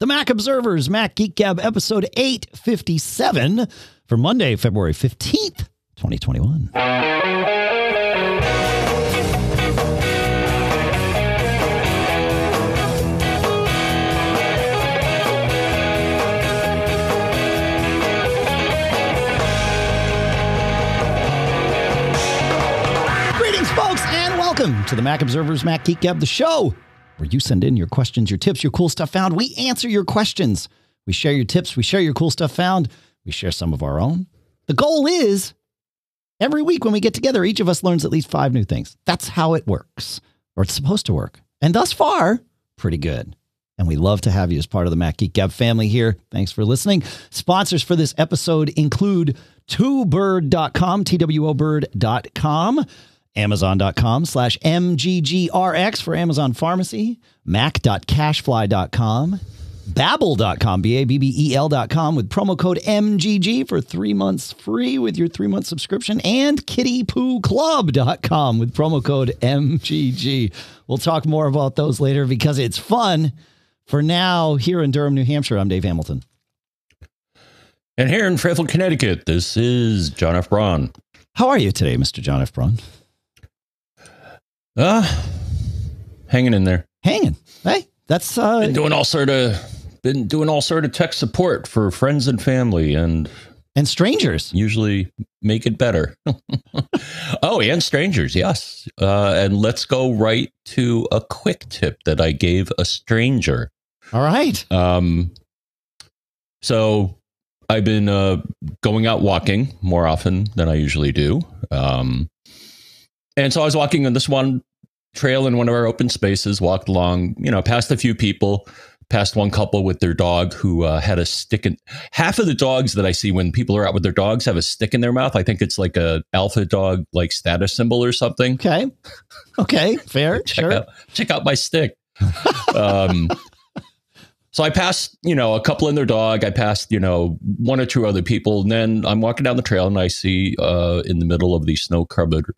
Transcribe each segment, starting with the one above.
The Mac Observers, Mac Geek Gab, episode 857 for Monday, February 15th, 2021. Greetings, folks, and welcome to the Mac Observers, Mac Geek Gab, the show where you send in your questions, your tips, your cool stuff found. We answer your questions. We share your tips. We share your cool stuff found. We share some of our own. The goal is every week when we get together, each of us learns at least five new things. That's how it works, or it's supposed to work. And thus far, pretty good. And we love to have you as part of the Mac Geek Gab family here. Thanks for listening. Sponsors for this episode include twobird.com, T-W-O bird.com, Amazon.com slash MGGRX for Amazon Pharmacy, Mac.cachefly.com, Babbel.com, B-A-B-B-E-L.com with promo code MGG for three months free with your three-month subscription, and KittyPooClub.com with promo code MGG. We'll talk more about those later because it's fun. For now, here in Durham, New Hampshire, I'm Dave Hamilton. And here in Fairfield, Connecticut, this is John F. Braun. How are you today, Mr. John F. Braun? Uh, hanging in there. Hanging. Hey, that's uh Been doing all sort of been doing all sort of tech support for friends and family and and strangers. usually make it better. oh, and strangers, yes. Uh, and let's go right to a quick tip that I gave a stranger. All right. Um, so I've been uh, going out walking more often than I usually do. Um, and so I was walking on this one trail in one of our open spaces, walked along, you know, past a few people, past one couple with their dog who uh, had a stick in half of the dogs that I see when people are out with their dogs have a stick in their mouth. I think it's like a alpha dog like status symbol or something. Okay. Okay. Fair. check sure. out check out my stick. um, so I passed, you know, a couple and their dog. I passed, you know, one or two other people, and then I'm walking down the trail, and I see uh, in the middle of the snow covered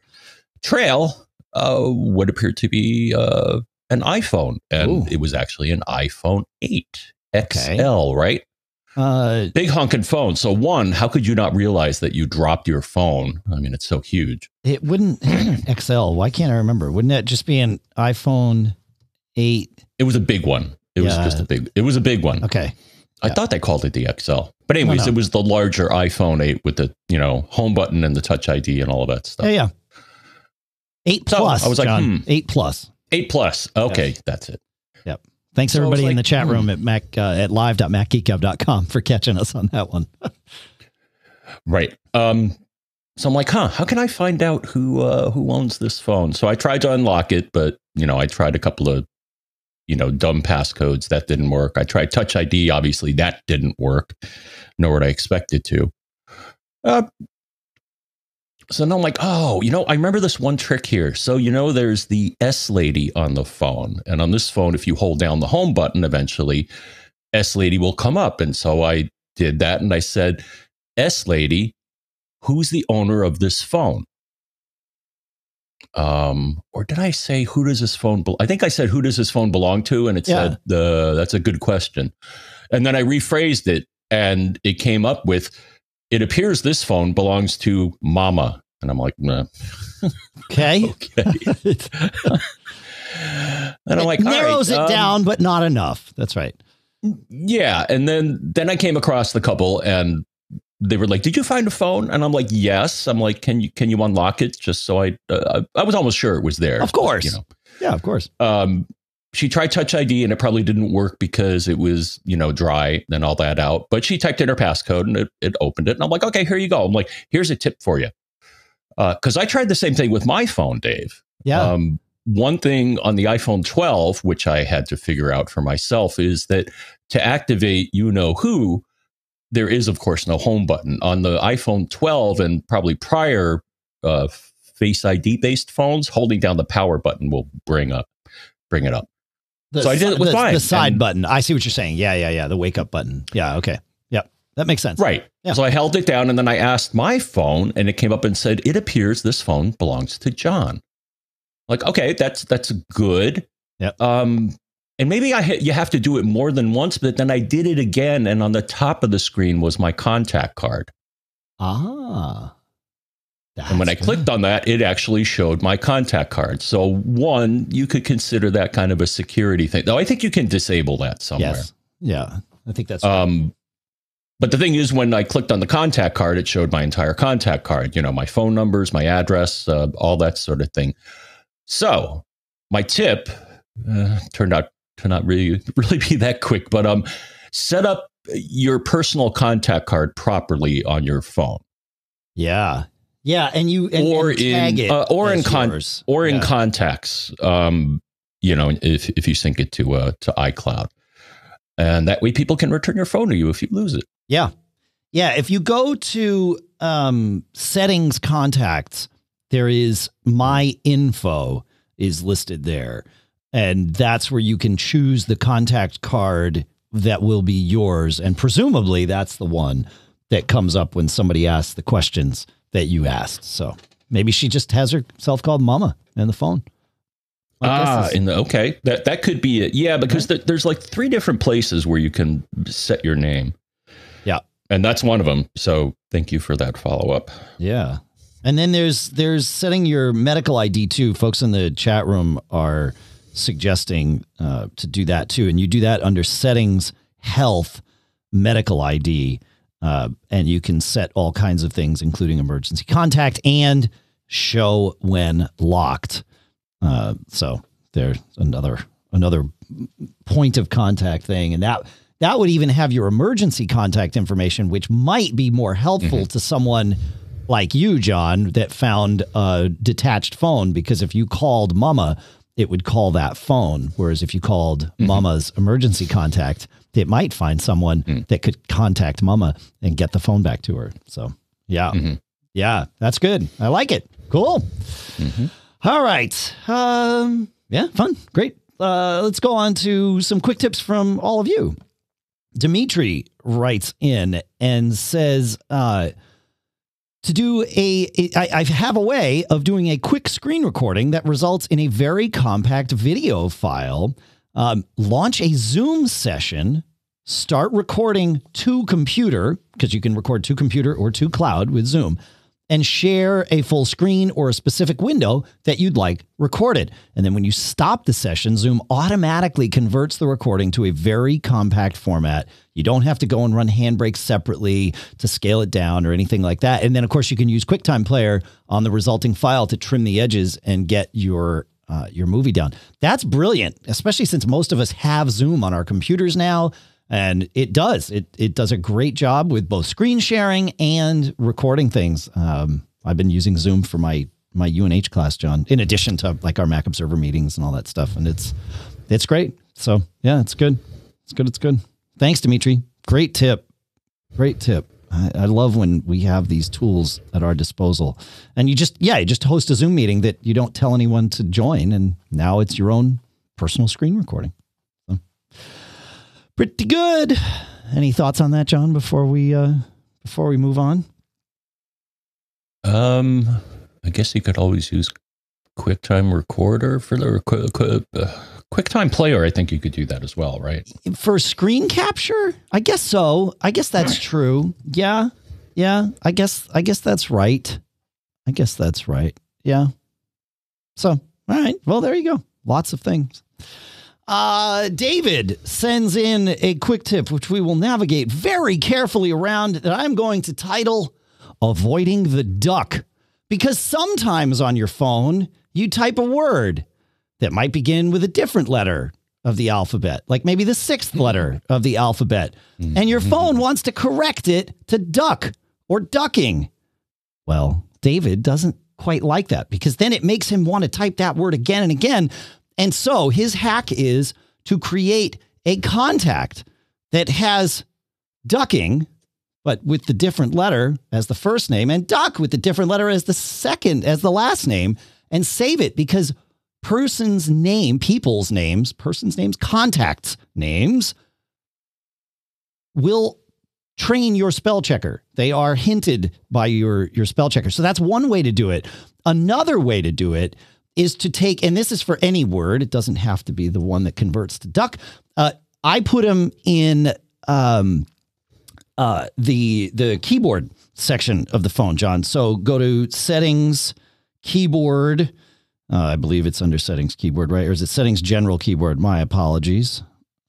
trail uh, what appeared to be uh, an iPhone, and Ooh. it was actually an iPhone 8 Okay. XL, right? Uh, Big honking phone. So one, how could you not realize that you dropped your phone? I mean, it's so huge. it wouldn't XL. Why can't I remember? Wouldn't that just be an iPhone 8? It was a big one. It was just a big. It was a big one. Okay. I Yeah. thought they called it the XL. But anyways, No, no. it was the larger iPhone 8 with the, you know, home button and the touch ID and all of that stuff. Yeah, yeah. 8 So, plus. I was like, John. hmm. 8 plus. 8 plus. Okay, that's it. Yep. Thanks So I was everybody in the chat hmm. room at mac uh, at live.macgeekgab.com for catching us on that one. Right. Um so I'm like, "Huh, how can I find out who uh who owns this phone?" So I tried to unlock it, but, you know, I tried a couple of you know, dumb passcodes that didn't work. I tried touch ID, obviously that didn't work, nor what I expected to. Uh so then I'm like, oh, you know, I remember this one trick here. So, you know, there's the S lady on the phone. And on this phone, if you hold down the home button, eventually S lady will come up. And so I did that and I said, S lady, who's the owner of this phone? Um, or did I say who does this phone? Be- I think I said who does this phone belong to, and it Yeah. said the that's a good question. And then I rephrased it, and it came up with, "It appears this phone belongs to Mama." And I'm like, nah. Okay. okay. and I'm like, it all right, narrows it um, down, but not enough. That's right. Yeah, and then then I came across the couple, and they were like, "Did you find a phone?" And I'm like, "Yes." I'm like, "Can you can you unlock it?" Just so I uh, I was almost sure it was there. Of course. you know. Yeah, of course. Um, she tried Touch ID, and it probably didn't work because it was you know dry and all that out. But she typed in her passcode, and it, it opened it. And I'm like, "Okay, here you go." I'm like, "Here's a tip for you," because I tried the same thing with my phone, Dave. Yeah. Um, one thing on the iPhone 12, which I had to figure out for myself, is that to activate you know who, there is, of course, no home button. On the iPhone 12 and probably prior uh, Face ID based phones, holding down the power button will bring up bring it up. The, So I did it with the, mine, the side and- button. I see what you're saying. Yeah, yeah, yeah. The wake up button. Yeah, okay. Yep. That makes sense. Right. Yeah. So I held it down and then I asked my phone and it came up and said, It appears this phone belongs to John. Like, okay, that's that's good. Yep. Um, and maybe I hit, you have to do it more than once, but then I did it again, and on the top of the screen was my contact card. Ah. And when I That's clicked good. on that, it actually showed my contact card. So one, you could consider that kind of a security thing. Though I think you can disable that somewhere. Yes. Yeah. I think that's Um, but the thing is, when I clicked on the contact card, it showed my entire contact card. You know, my phone numbers, my address, uh, all that sort of thing. So my tip uh, turned out to not really really be that quick, but um, set up your personal contact card properly on your phone, Yeah. Yeah. And you and, Or and tag in- it uh, or in con- yours. or in contacts. Um, you know, if if you sync it to uh, to iCloud, and that way people can return your phone to you if you lose it. Yeah. Yeah. If you go to um, settings contacts, there is my info is listed there. And that's where you can choose the contact card that will be yours. And presumably that's the one that comes up when somebody asks the questions that you asked. So maybe she just has herself called Mama in the phone. My ah, is- in the okay, that that could be it. Yeah, because there, there's like three different places where you can set your name. Yeah. and that's one of them. So thank you for that follow up. Yeah. And then there's there's setting your medical ID too. Folks in the chat room are suggesting uh, to do that too, and you do that under settings, health, medical ID, uh, and you can set all kinds of things, including emergency contact and show when locked. Uh, so there's another another point of contact thing, and that that would even have your emergency contact information, which might be more helpful to someone like you, John, that found a detached phone. Because if you called Mama, it would call that phone. Whereas if you called Mama's emergency contact, it might find someone that could contact Mama and get the phone back to her. So yeah, Mhm. yeah, that's good. I like it. Cool. All right. Um, yeah, fun. Great. Uh, let's go on to some quick tips from all of you. Dimitri writes in and says, uh, to do a, a I, I have a way of doing a quick screen recording that results in a very compact video file. Um, launch a Zoom session, start recording to computer because you can record to computer or to cloud with Zoom, and share a full screen or a specific window that you'd like recorded. And then when you stop the session, Zoom automatically converts the recording to a very compact format. You don't have to go and run handbrakes separately to scale it down or anything like that. And then, of course, you can use QuickTime Player on the resulting file to trim the edges and get your uh, your movie down. That's brilliant, especially since most of us have Zoom on our computers now. And it does. It it does a great job with both screen sharing and recording things. Um, I've been using Zoom for my my UNH class, John, in addition to like our Mac Observer meetings and all that stuff. And it's it's great. So yeah, it's good. It's good. It's good. Thanks, Dimitri. Great tip. Great tip. I, I love when we have these tools at our disposal. And you just yeah, you just host a Zoom meeting that you don't tell anyone to join, and now it's your own personal screen recording. So, pretty good. Any thoughts on that, John? Before we uh, before we move on. Um, I guess you could always use QuickTime Recorder for the uh, QuickTime Player. I think you could do that as well, right? for screen capture? I guess so. I guess that's true. Yeah. Yeah. I guess i guess that's right. I guess that's right. Yeah. So all right. Well there you go. Lots of things. Uh david sends in a quick tip which we will navigate very carefully around that i'm going to title avoiding the duck. Because sometimes on your phone you type a word that might begin with a different letter of the alphabet, like maybe the sixth letter of the alphabet, and your mm-hmm. phone wants to correct it to duck or ducking. Well, David doesn't quite like that because then it makes him want to type that word again and again. And so his hack is to create a contact that has ducking, but with the different letter as the first name, and duck with the different letter as the second, as the last name, and save it because person's name, people's names, person's names, contacts names will train your spell checker. They are hinted by your your spell checker. So that's one way to do it. Another way to do it is to take, and this is for any word. It doesn't have to be the one that converts to duck. Uh, I put them in um, uh, the the keyboard section of the phone, John. So go to settings, keyboard. Uh, I believe it's under settings keyboard, right? Or is it settings general keyboard? My apologies.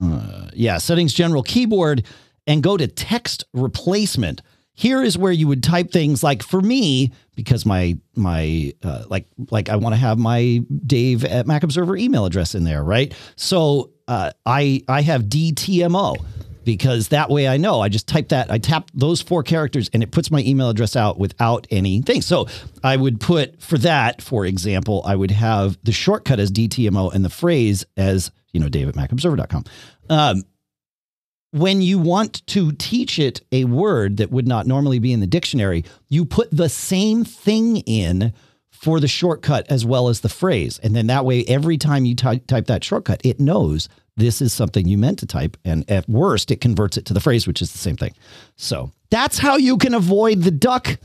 Uh, yeah, settings general keyboard and go to text replacement. Here is where you would type things like for me because my my uh, like like I want to have my Dave at Mac Observer email address in there, right? So uh, I I have DTMO because that way I know I just type that I tap those four characters and it puts my email address out without anything. So I would put for that, for example, I would have the shortcut as DTMO and the phrase as you know Dave at MacObserver.com. Um, when you want to teach it a word that would not normally be in the dictionary, you put the same thing in for the shortcut as well as the phrase. And then that way, every time you ty- type that shortcut, it knows this is something you meant to type. And at worst, it converts it to the phrase, which is the same thing. So that's how you can avoid the duck.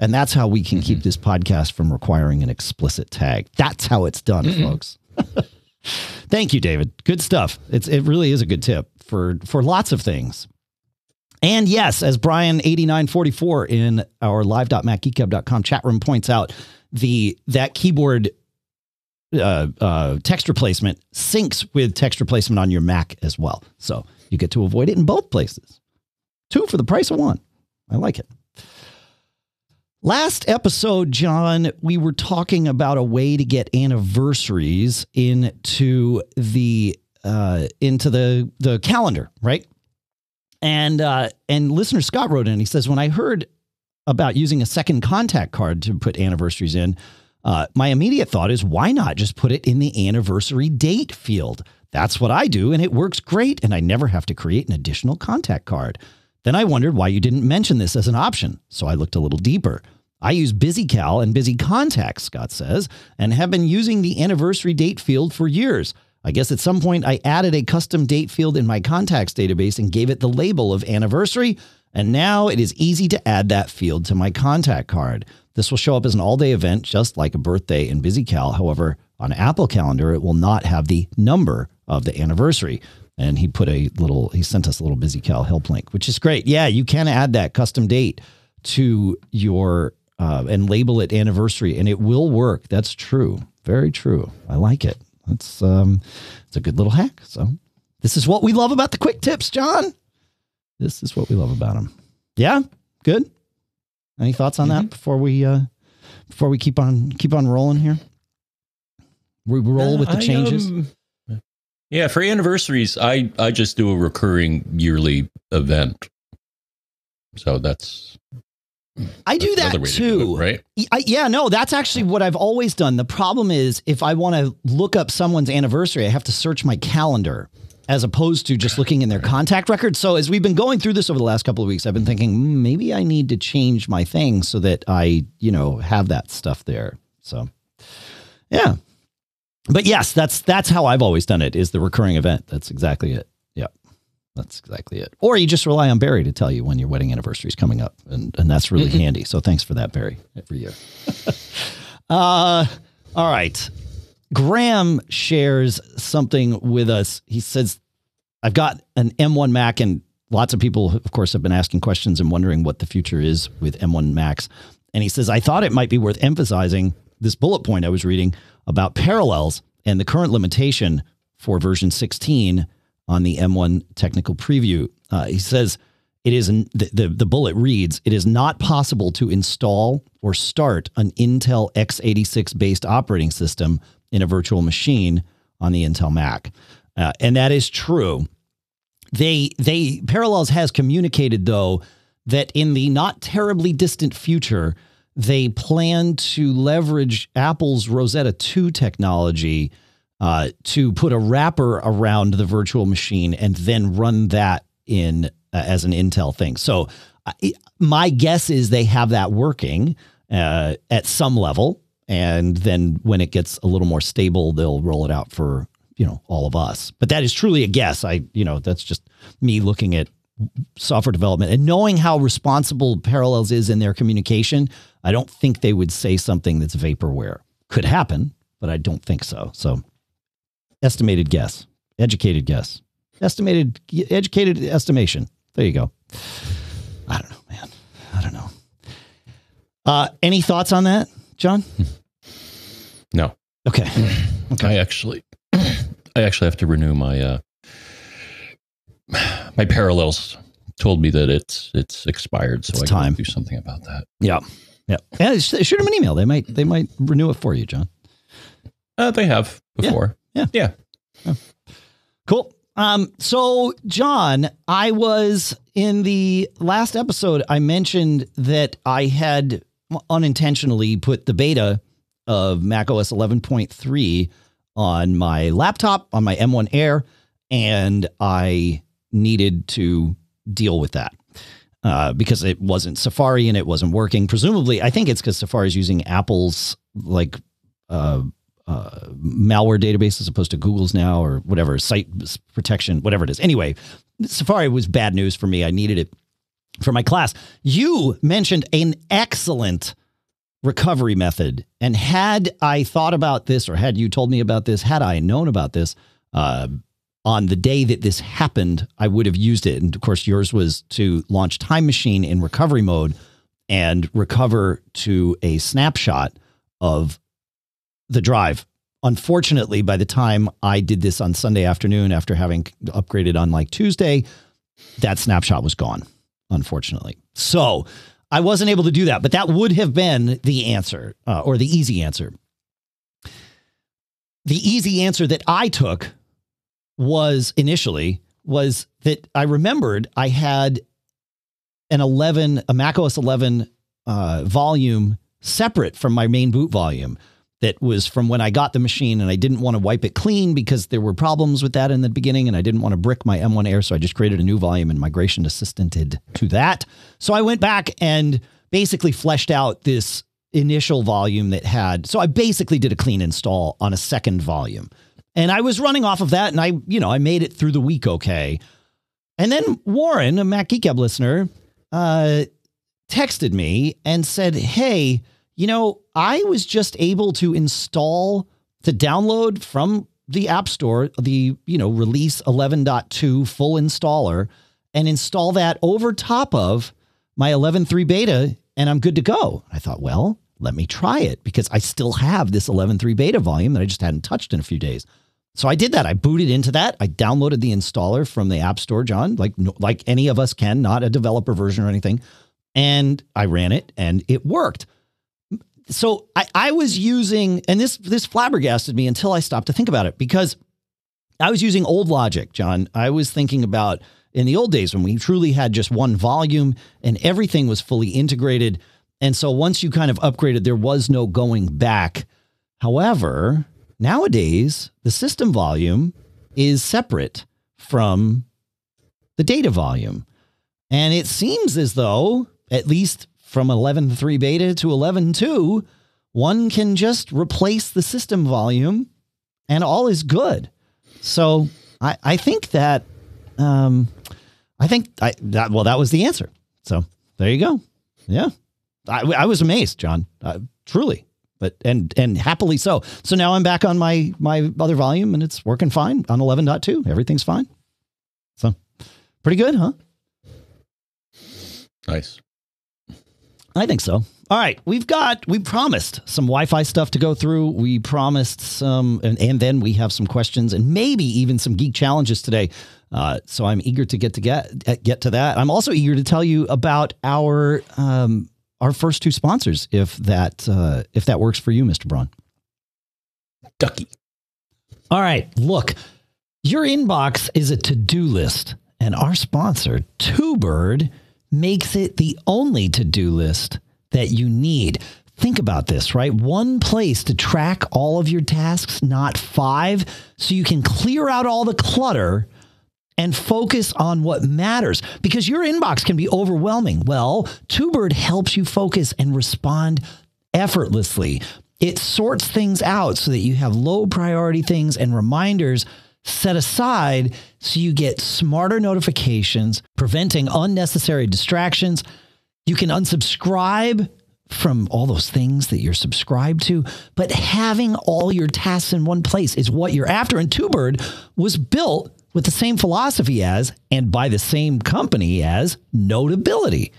And that's how we can keep mm-hmm. this podcast from requiring an explicit tag. That's how it's done, mm-hmm. folks. Thank you, David. Good stuff. It's it really is a good tip for for lots of things. And yes, as Brian8944 in our live.macgeekgab.com chat room points out, the that keyboard uh, uh, text replacement syncs with text replacement on your Mac as well. So you get to avoid it in both places. Two for the price of one. I like it. Last episode, John, we were talking about a way to get anniversaries into the uh, into the the calendar, right? And uh, and listener Scott wrote in. He says, when I heard about using a second contact card to put anniversaries in, uh, my immediate thought is, why not just put it in the anniversary date field? That's what I do, and it works great, and I never have to create an additional contact card. Then I wondered why you didn't mention this as an option, so I looked a little deeper. I use BusyCal and Busy Contacts, Scott says, and have been using the anniversary date field for years. I guess at some point I added a custom date field in my contacts database and gave it the label of anniversary, and now it is easy to add that field to my contact card. This will show up as an all day event, just like a birthday in BusyCal. However, on Apple Calendar, it will not have the number of the anniversary. And he put a little, he sent us a little BusyCal help link, which is great. Yeah, you can add that custom date to your uh, and label it anniversary, and it will work. That's true. Very true. I like it. That's um, it's a good little hack. So this is what we love about the quick tips, John. This is what we love about them. Yeah, good. Any thoughts on mm-hmm. that before we uh, before we keep on keep on rolling here? We roll uh, with the changes. um, yeah, for anniversaries, I I just do a recurring yearly event. So that's I do that too. To it, right? I, yeah, no, that's actually what I've always done. The problem is if I want to look up someone's anniversary, I have to search my calendar as opposed to just looking in their contact record. So as we've been going through this over the last couple of weeks, I've been thinking mm, maybe I need to change my thing so that I, you know, have that stuff there. So, yeah. But yes, that's that's how I've always done it. Is the recurring event. That's exactly it. Yeah. That's exactly it. Or you just rely on Barry to tell you when your wedding anniversary is coming up, and and that's really handy. So thanks for that, Barry, every year. uh, all right. Graham shares something with us. He says, "I've got an M1 Mac, and lots of people, of course, have been asking questions and wondering what the future is with M1 Macs." And he says, "I thought it might be worth emphasizing this bullet point I was reading about Parallels and the current limitation for version 16." on the M1 technical preview. Uh, he says it is the, the, the bullet reads it is not possible to install or start an Intel x86 based operating system in a virtual machine on the Intel Mac, uh, and that is true. They they Parallels has communicated though that in the not terribly distant future they plan to leverage Apple's Rosetta 2 technology uh, to put a wrapper around the virtual machine and then run that in uh, as an Intel thing. So uh, my guess is they have that working uh, at some level, and then when it gets a little more stable, they'll roll it out for you know all of us. But that is truly a guess. I you know that's just me looking at software development and knowing how responsible Parallels is in their communication. I don't think they would say something that's vaporware. Could happen, but I don't think so. So, estimated guess, educated guess, estimated, educated estimation. There you go. I don't know, man. I don't know. Uh, any thoughts on that, John? No. Okay. Okay. I actually, I actually have to renew my uh, my Parallels. Told me that it's it's expired, so It's I time. do something about that. Yeah. Yeah. yeah shoot them an email. They might they might renew it for you, John. Uh, they have Yeah. before. Yeah. Yeah. Cool. Um, so John, I was in the last episode, I mentioned that I had unintentionally put the beta of macOS 11.3 on my laptop, on my M1 Air, and I needed to deal with that. Uh, because it wasn't Safari and it wasn't working. Presumably, I think it's because Safari is using Apple's like uh, uh, malware database as opposed to Google's now or whatever site protection, whatever it is. Anyway, Safari was bad news for me. I needed it for my class. You mentioned an excellent recovery method. And had I thought about this or had you told me about this, had I known about this, uh, on the day that this happened, I would have used it. And of course, yours was to launch Time Machine in recovery mode and recover to a snapshot of the drive. Unfortunately, by the time I did this on Sunday afternoon after having upgraded on like Tuesday, that snapshot was gone, unfortunately. So I wasn't able to do that, but that would have been the answer uh, or the easy answer. The easy answer that I took was initially was that I remembered I had an 11, a macOS 11 uh, volume separate from my main boot volume that was from when I got the machine and I didn't want to wipe it clean because there were problems with that in the beginning and I didn't want to brick my M1 Air. So I just created a new volume and migration assistanted to that. So I went back and basically fleshed out this initial volume that had, so I basically did a clean install on a second volume. And I was running off of that and I, you know, I made it through the week okay. And then Warren, a Mac Geek Gab listener, uh, texted me and said, Hey, you know, I was just able to install, to download from the App Store, the, you know, release 11.2 full installer and install that over top of my 11.3 beta and I'm good to go. I thought, well, let me try it because I still have this 11.3 beta volume that I just hadn't touched in a few days. So I did that. I booted into that. I downloaded the installer from the App Store, John, like like any of us can, not a developer version or anything. And I ran it and it worked. So I, I was using, and this this flabbergasted me until I stopped to think about it because I was using old logic, John. I was thinking about in the old days when we truly had just one volume and everything was fully integrated. And so once you kind of upgraded, there was no going back. However, nowadays the system volume is separate from the data volume. And it seems as though, at least from 11.3 beta to 11.2, one can just replace the system volume and all is good. So I, I think that, um, I think I, that, well, that was the answer. So there you go. Yeah. I, I was amazed, John, uh, truly, but, and, and happily so. So now I'm back on my, my other volume and it's working fine on 11.2. Everything's fine. So pretty good, huh? Nice. I think so. All right, we've got we promised some Wi-Fi stuff to go through. We promised some, and, and then we have some questions and maybe even some geek challenges today. Uh, so I'm eager to get to get get to that. I'm also eager to tell you about our um, our first two sponsors, if that uh, if that works for you, Mr. Braun. Ducky. All right, look, your inbox is a to-do list, and our sponsor, TwoBird, makes it the only to-do list that you need. Think about this, right? One place to track all of your tasks, not five, so you can clear out all the clutter and focus on what matters because your inbox can be overwhelming. Well, TwoBird helps you focus and respond effortlessly. It sorts things out so that you have low priority things and reminders set aside so you get smarter notifications, preventing unnecessary distractions. You can unsubscribe from all those things that you're subscribed to, but having all your tasks in one place is what you're after. And TwoBird was built with the same philosophy as and by the same company as Notability,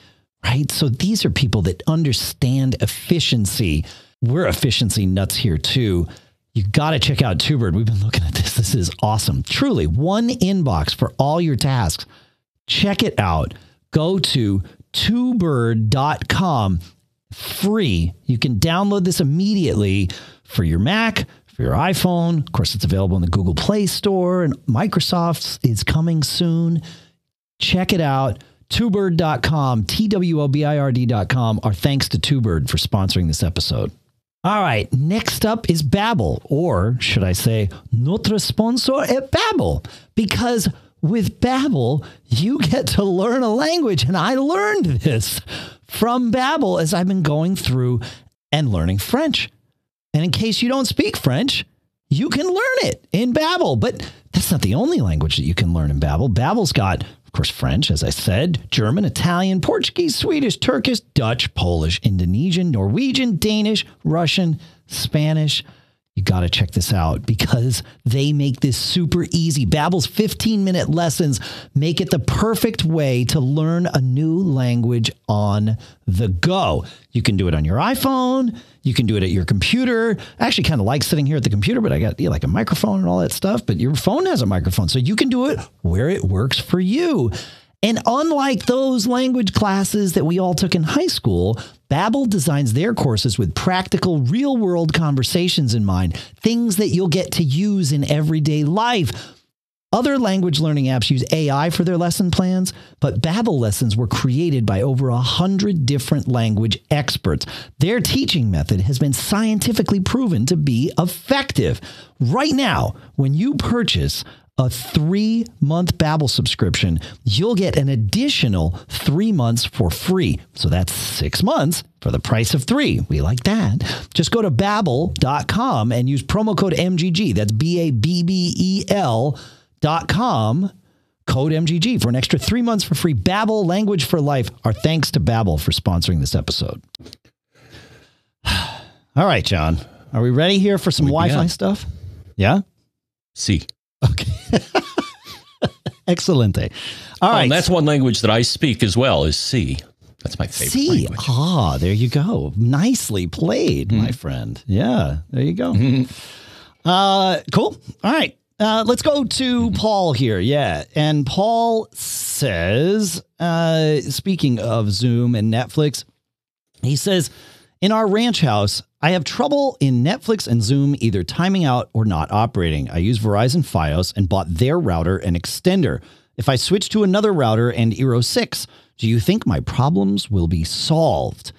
right? So these are people that understand efficiency. We're efficiency nuts here too. You got to check out TwoBird. We've been looking at this. This is awesome. Truly, one inbox for all your tasks. Check it out. Go to twobird.com free. You can download this immediately for your Mac, for your iPhone. Of course, it's available in the Google Play Store, and Microsoft's is coming soon. Check it out. TwoBird.com, T W O B I R D.com. Our thanks to TwoBird for sponsoring this episode. All right, next up is Babbel, or should I say, notre sponsor at Babbel, because with Babbel, you get to learn a language, and I learned this from Babbel as I've been going through and learning French. And in case you don't speak French, you can learn it in Babbel. But that's not the only language that you can learn in Babbel. Babbel's got, course, French, as I said, German, Italian, Portuguese, Swedish, Turkish, Dutch, Polish, Indonesian, Norwegian, Danish, Russian, Spanish. You got to check this out because they make this super easy. Babbel's 15-minute lessons make it the perfect way to learn a new language on the go. You can do it on your iPhone, you can do it at your computer. I actually kind of like sitting here at the computer, but I got like a microphone and all that stuff, but your phone has a microphone, so you can do it where it works for you. And unlike those language classes that we all took in high school, Babbel designs their courses with practical, real-world conversations in mind, things that you'll get to use in everyday life. Other language learning apps use AI for their lesson plans, but Babbel lessons were created by over a hundred different language experts. Their teaching method has been scientifically proven to be effective. Right now, when you purchase a three month Babbel subscription, you'll get an additional three months for free. So that's six months for the price of three. We like that. Just go to babbel.com and use promo code MGG. That's B A B B E L dot com. Code MGG for an extra three months for free. Babbel, language for life. Our thanks to Babbel for sponsoring this episode. All right, John. Are we ready here for some Wi Fi Yeah. stuff? Yeah? See. Okay. Excelente. All Oh, right. and that's one language that I speak as well is C. That's my favorite C. language. Ah, there you go. Nicely played, my friend. Yeah, there you go. Uh, cool. All right. Uh, let's go to Paul here. Yeah. And Paul says, uh, speaking of Zoom and Netflix, he says, in our ranch house, I have trouble in Netflix and Zoom either timing out or not operating. I use Verizon Fios and bought their router and extender. If I switch to another router and Eero 6, do you think my problems will be solved?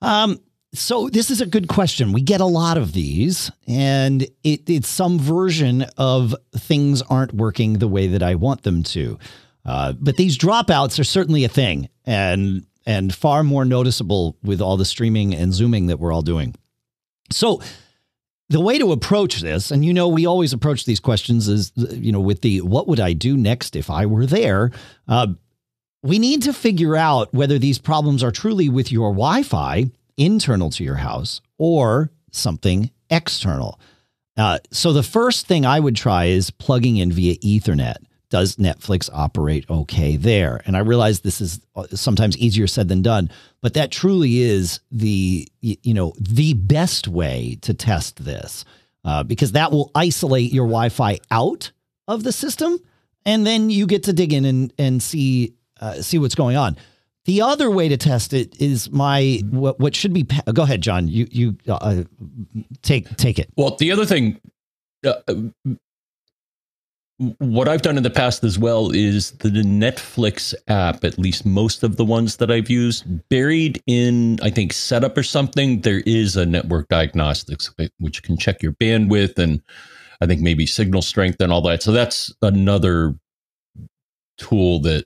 Um, so this is a good question. We get a lot of these, and it, it's some version of things aren't working the way that I want them to. Uh, but these dropouts are certainly a thing, and and far more noticeable with all the streaming and zooming that we're all doing. So the way to approach this, and you know, we always approach these questions is, you know, with the what would I do next if I were there? Uh, we need to figure out whether these problems are truly with your Wi Fi internal to your house or something external. Uh, so the first thing I would try is plugging in via Ethernet. Does Netflix operate okay there? And I realize this is uh, sometimes easier said than done, but that truly is the you know the best way to test this uh, because that will isolate your Wi-Fi out of the system, and then you get to dig in and and see uh, see what's going on. The other way to test it is my what, what should be. Go ahead, John. You you uh, take take it. Well, the other thing, uh, what I've done in the past as well is the Netflix app, at least most of the ones that I've used, buried in, I think, setup or something, there is a network diagnostics eh, which can check your bandwidth and I think maybe signal strength and all that. So that's another tool that,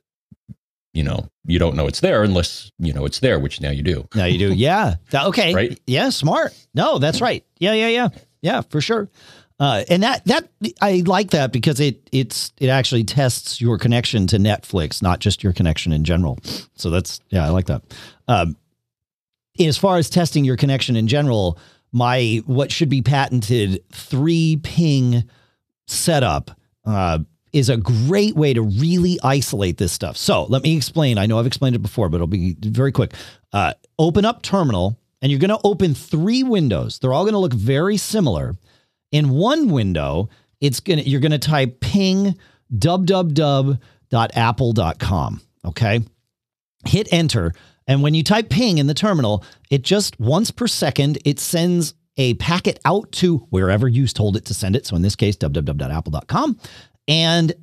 you know, you don't know it's there unless, you know, it's there, which now you do. Now you do. Yeah. Okay. Right? Yeah. Smart. No, that's right. Yeah. Yeah. Yeah. Yeah. For sure. Uh, and that that I like that because it it's it actually tests your connection to Netflix, not just your connection in general. So that's yeah, I like that. Um, as far as testing your connection in general, my what should be patented three ping setup uh, is a great way to really isolate this stuff. So let me explain. I know I've explained it before, but it'll be very quick. Uh, open up terminal, and you're going to open three windows. They're all going to look very similar. In one window, it's gonna you're to type ping www.apple.com. Okay, hit enter, and when you type ping in the terminal, it just once per second it sends a packet out to wherever you told it to send it. So in this case, www.apple.com. And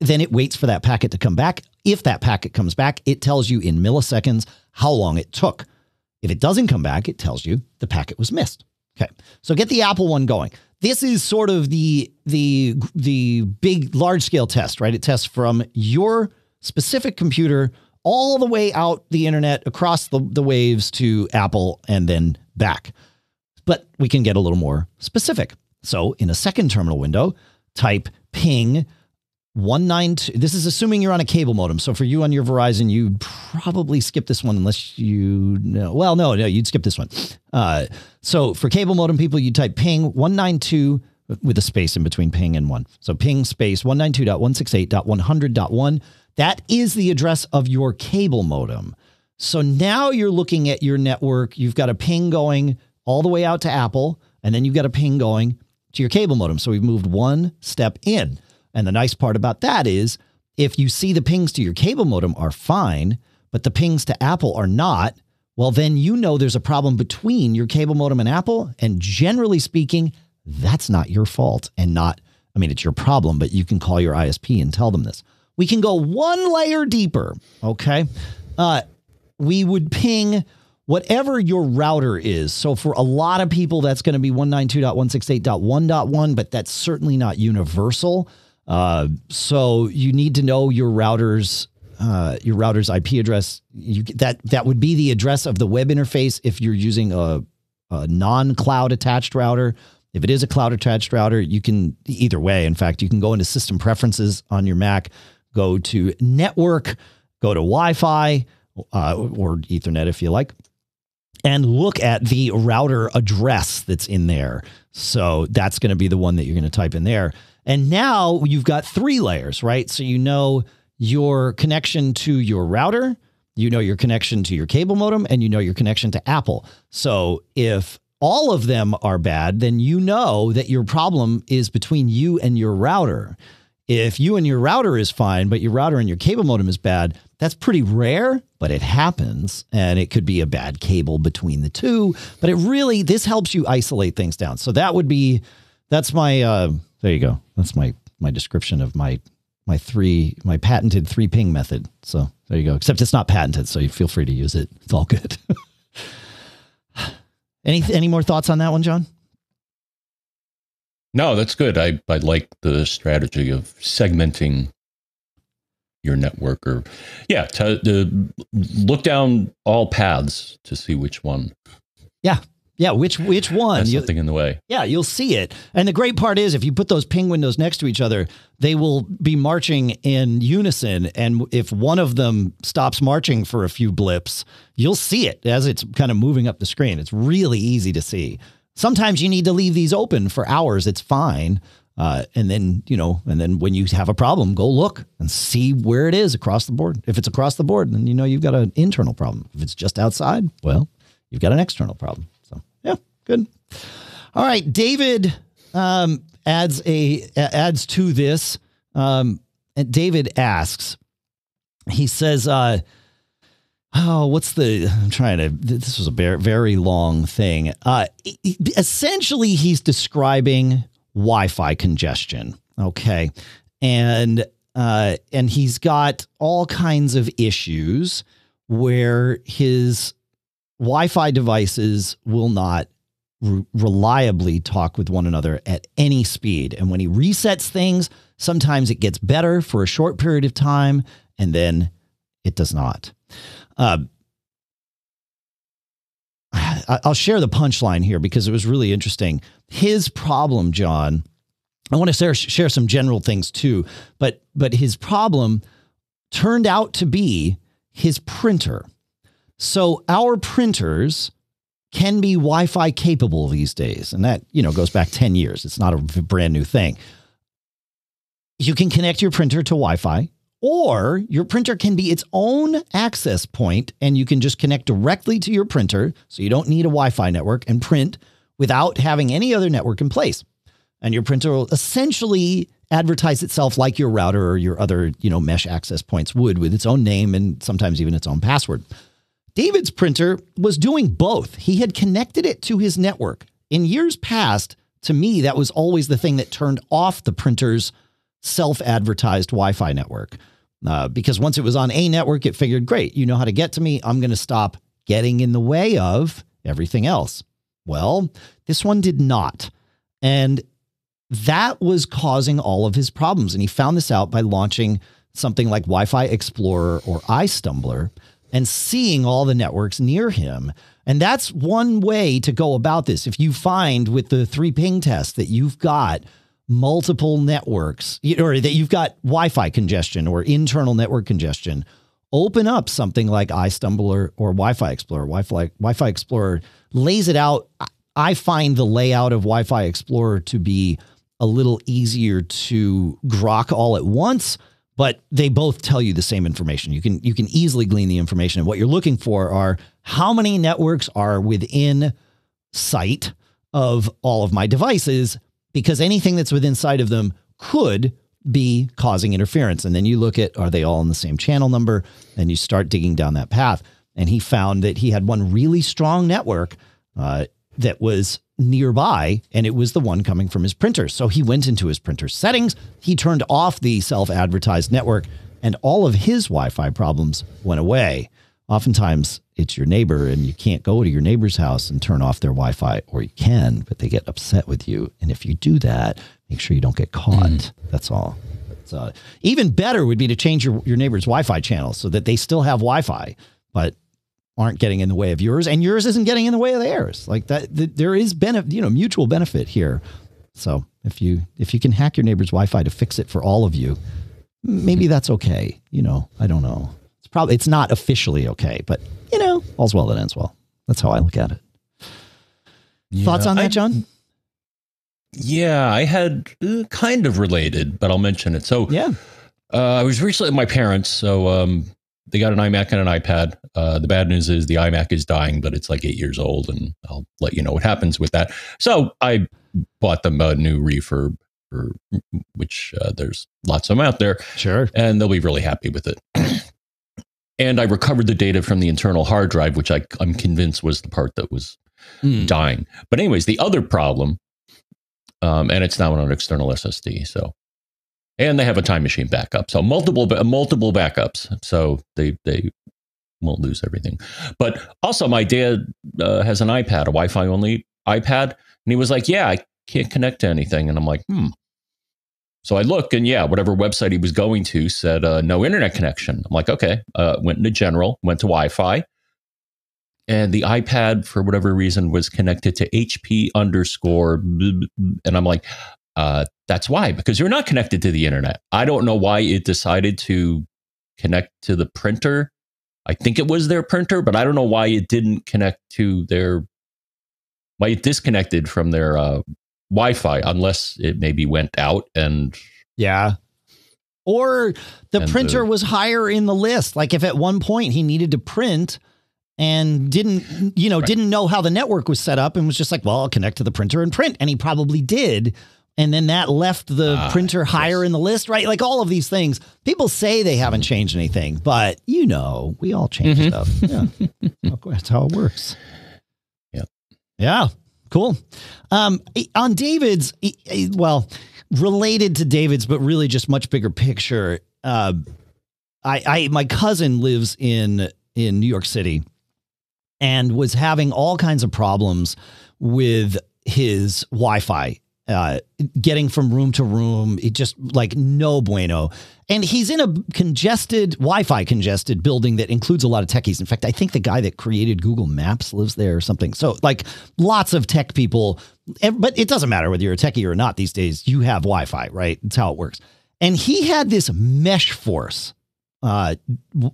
then it waits for that packet to come back. If that packet comes back, it tells you in milliseconds how long it took. If it doesn't come back, it tells you the packet was missed. Okay. So get the Apple one going. This is sort of the the the big large scale test, right? It tests from your specific computer all the way out the internet across the, the waves to Apple and then back. But we can get a little more specific. So in a second terminal window, type ping 192. This is assuming you're on a cable modem. So for you on your Verizon, you'd probably skip this one unless you know. Well, no, no, you'd skip this one. Uh, so for cable modem people, you type ping 192 with a space in between ping and one. So ping space 192.168.100.1. That is the address of your cable modem. So now you're looking at your network. You've got a ping going all the way out to Apple, and then you've got a ping going to your cable modem. So we've moved one step in. And the nice part about that is if you see the pings to your cable modem are fine, but the pings to Apple are not, well, then you know there's a problem between your cable modem and Apple. And generally speaking, that's not your fault and not, I mean, it's your problem, but you can call your ISP and tell them this. We can go one layer deeper. Okay. Uh, we would ping whatever your router is. So for a lot of people, that's going to be 192.168.1.1, but that's certainly not universal. Uh, so you need to know your router's uh, your router's IP address. You, that that would be the address of the web interface if you're using a, a non-cloud attached router. If it is a cloud attached router, you can either way. In fact, you can go into system preferences on your Mac, go to network, go to Wi-Fi uh, or Ethernet if you like, and look at the router address that's in there. So that's going to be the one that you're going to type in there. And now you've got three layers, right? So you know your connection to your router, you know your connection to your cable modem, and you know your connection to Apple. So if all of them are bad, then you know that your problem is between you and your router. If you and your router is fine, but your router and your cable modem is bad, that's pretty rare, but it happens. And it could be a bad cable between the two. But it really, this helps you isolate things down. So that would be, that's my, uh, there you go. That's my, my description of my, my three, my patented three ping method. So there you go. Except it's not patented. So you feel free to use it. It's all good. any, any more thoughts on that one, John? No, that's good. I, I like the strategy of segmenting your network or yeah, to, to look down all paths to see which one. Yeah. Yeah, which which one? That's something in the way. Yeah, you'll see it. And the great part is if you put those ping windows next to each other, they will be marching in unison. And if one of them stops marching for a few blips, you'll see it as it's kind of moving up the screen. It's really easy to see. Sometimes you need to leave these open for hours. It's fine. Uh, and then, you know, and then when you have a problem, go look and see where it is across the board. If it's across the board, then you know you've got an internal problem. If it's just outside, well, you've got an external problem. Yeah, good. All right, David um, adds a adds to this. Um, and David asks, he says, uh, oh, what's the? I'm trying to. This was a very very long thing. Uh, essentially, he's describing Wi-Fi congestion. Okay, and uh, and he's got all kinds of issues where his Wi-Fi devices will not re- reliably talk with one another at any speed. And when he resets things, sometimes it gets better for a short period of time, and then it does not. Uh, I'll share the punchline here because it was really interesting. His problem, John, I want to share, share some general things too, but but his problem turned out to be his printer. So our printers, can be Wi-Fi capable these days, and that you know goes back ten years. It's not a brand new thing. You can connect your printer to Wi-Fi, or your printer can be its own access point, and you can just connect directly to your printer, so you don't need a Wi-Fi network and print without having any other network in place. And your printer will essentially advertise itself like your router or your other, you know, mesh access points would with its own name and sometimes even its own password. David's printer was doing both. He had connected it to his network. In years past, to me, that was always the thing that turned off the printer's self advertised Wi Fi network. Uh, because once it was on a network, it figured, great, you know how to get to me. I'm going to stop getting in the way of everything else. Well, this one did not. And that was causing all of his problems. And he found this out by launching something like Wi Fi Explorer or iStumbler and seeing all the networks near him. And that's one way to go about this. If you find with the three ping test that you've got multiple networks or that you've got Wi Fi congestion or internal network congestion, open up something like iStumbler or Wi Fi Explorer. Wi Fi Explorer lays it out. I find the layout of Wi Fi Explorer to be a little easier to grok all at once but they both tell you the same information. You can you can easily glean the information. And what you're looking for are how many networks are within sight of all of my devices, because anything that's within sight of them could be causing interference. And then you look at are they all in the same channel number? And you start digging down that path. And he found that he had one really strong network uh, that was nearby and it was the one coming from his printer. So he went into his printer settings, he turned off the self advertised network, and all of his Wi Fi problems went away. Oftentimes, it's your neighbor, and you can't go to your neighbor's house and turn off their Wi Fi, or you can, but they get upset with you. And if you do that, make sure you don't get caught. Mm. That's all. Uh, even better would be to change your, your neighbor's Wi Fi channel so that they still have Wi Fi, but aren't getting in the way of yours and yours isn't getting in the way of theirs. Like that th- there is benefit you know mutual benefit here. So if you if you can hack your neighbor's wi-fi to fix it for all of you maybe that's okay you know i don't know. It's probably it's not officially okay but you know all's well that ends well. That's how i look at it. Yeah, thoughts on that I, john? Yeah i had uh, kind of related but i'll mention it. So yeah. uh, I was recently at my parents, so um, they got an iMac and an iPad. Uh, the bad news is the iMac is dying, but it's like eight years old, and I'll let you know what happens with that. So I bought them a new refurb, for, which uh, there's lots of them out there. Sure, and they'll be really happy with it. and I recovered the data from the internal hard drive, which I, I'm convinced was the part that was mm. dying. But anyways, the other problem, um, and it's now on an external SSD, so and they have a time machine backup. So multiple multiple backups. So they they won't lose everything. But also, my dad uh, has an iPad, a Wi-Fi only iPad, and he was like, "Yeah, I can't connect to anything." And I'm like, "Hmm." So I look, and yeah, whatever website he was going to said uh, no internet connection. I'm like, okay. Uh, went into general, went to Wi-Fi, and the iPad for whatever reason was connected to HP underscore, and I'm like, uh, that's why, because you're not connected to the internet. I don't know why it decided to connect to the printer. I think it was their printer, but I don't know why it didn't connect to their, why it disconnected from their uh, Wi Fi, unless it maybe went out and. Yeah. Or the printer the, was higher in the list. Like if at one point he needed to print and didn't, you know, right. didn't know how the network was set up and was just like, well, I'll connect to the printer and print. And he probably did and then that left the ah, printer higher yes. in the list, right? Like all of these things. People say they haven't changed anything, but you know, we all change mm-hmm. stuff. Yeah. That's how it works. Yeah. Yeah. Cool. Um, on David's, well, related to David's, but really just much bigger picture. Uh, I, I, my cousin lives in in New York City, and was having all kinds of problems with his Wi-Fi uh, getting from room to room, it just like no bueno. And he's in a congested, Wi-Fi congested building that includes a lot of techies. In fact, I think the guy that created Google Maps lives there or something. So like lots of tech people, but it doesn't matter whether you're a techie or not these days. You have Wi-Fi, right? That's how it works. And he had this Mesh Force uh,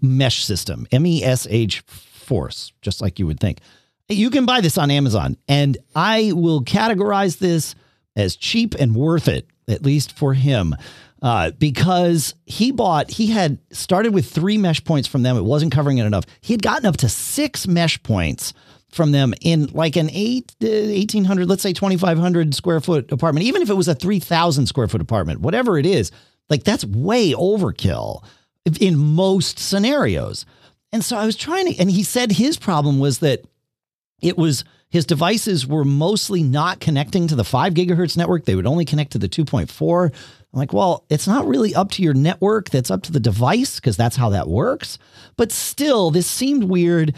mesh system, M E S H Force, just like you would think You can buy this on Amazon, and I will categorize this as cheap and worth it, at least for him. Uh, because he bought, he had started with three mesh points from them. It wasn't covering it enough. He had gotten up to six mesh points from them in like an eight, uh, 1800, let's say 2500 square foot apartment, even if it was a 3000 square foot apartment, whatever it is, like that's way overkill in most scenarios. And so I was trying to, and he said his problem was that it was his devices were mostly not connecting to the five gigahertz network. They would only connect to the 2.4. I'm like, well, it's not really up to your network. That's up to the device because that's how that works. But still, this seemed weird.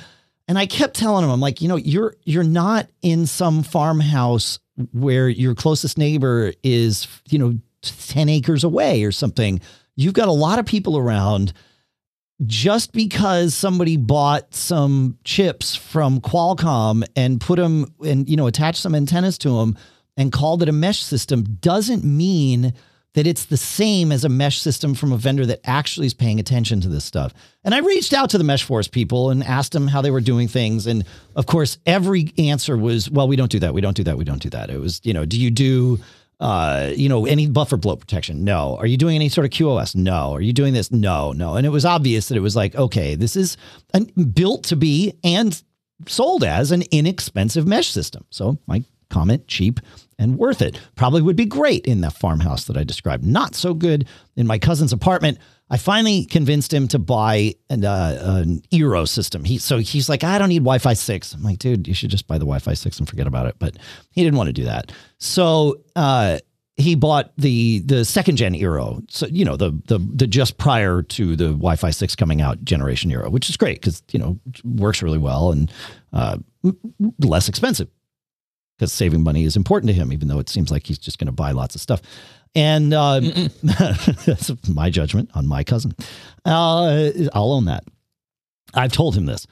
And I kept telling him, I'm like, you know, you're you're not in some farmhouse where your closest neighbor is, you know, 10 acres away or something. You've got a lot of people around just because somebody bought some chips from Qualcomm and put them and you know attached some antennas to them and called it a mesh system doesn't mean that it's the same as a mesh system from a vendor that actually is paying attention to this stuff. And I reached out to the Meshforce people and asked them how they were doing things and of course every answer was well we don't do that we don't do that we don't do that. It was you know do you do uh, you know, any buffer bloat protection? No. Are you doing any sort of QoS? No. Are you doing this? No, no. And it was obvious that it was like, okay, this is an, built to be and sold as an inexpensive mesh system. So my comment, cheap and worth it. Probably would be great in that farmhouse that I described. Not so good in my cousin's apartment. I finally convinced him to buy an, uh, an Eero system. He so he's like, I don't need Wi-Fi six. I'm like, dude, you should just buy the Wi-Fi six and forget about it. But he didn't want to do that. So uh, he bought the the second gen Eero. So you know the the the just prior to the Wi-Fi six coming out generation Eero, which is great because you know works really well and uh, less expensive because saving money is important to him, even though it seems like he's just going to buy lots of stuff. And uh, that's my judgment on my cousin. Uh, I'll own that. I've told him this.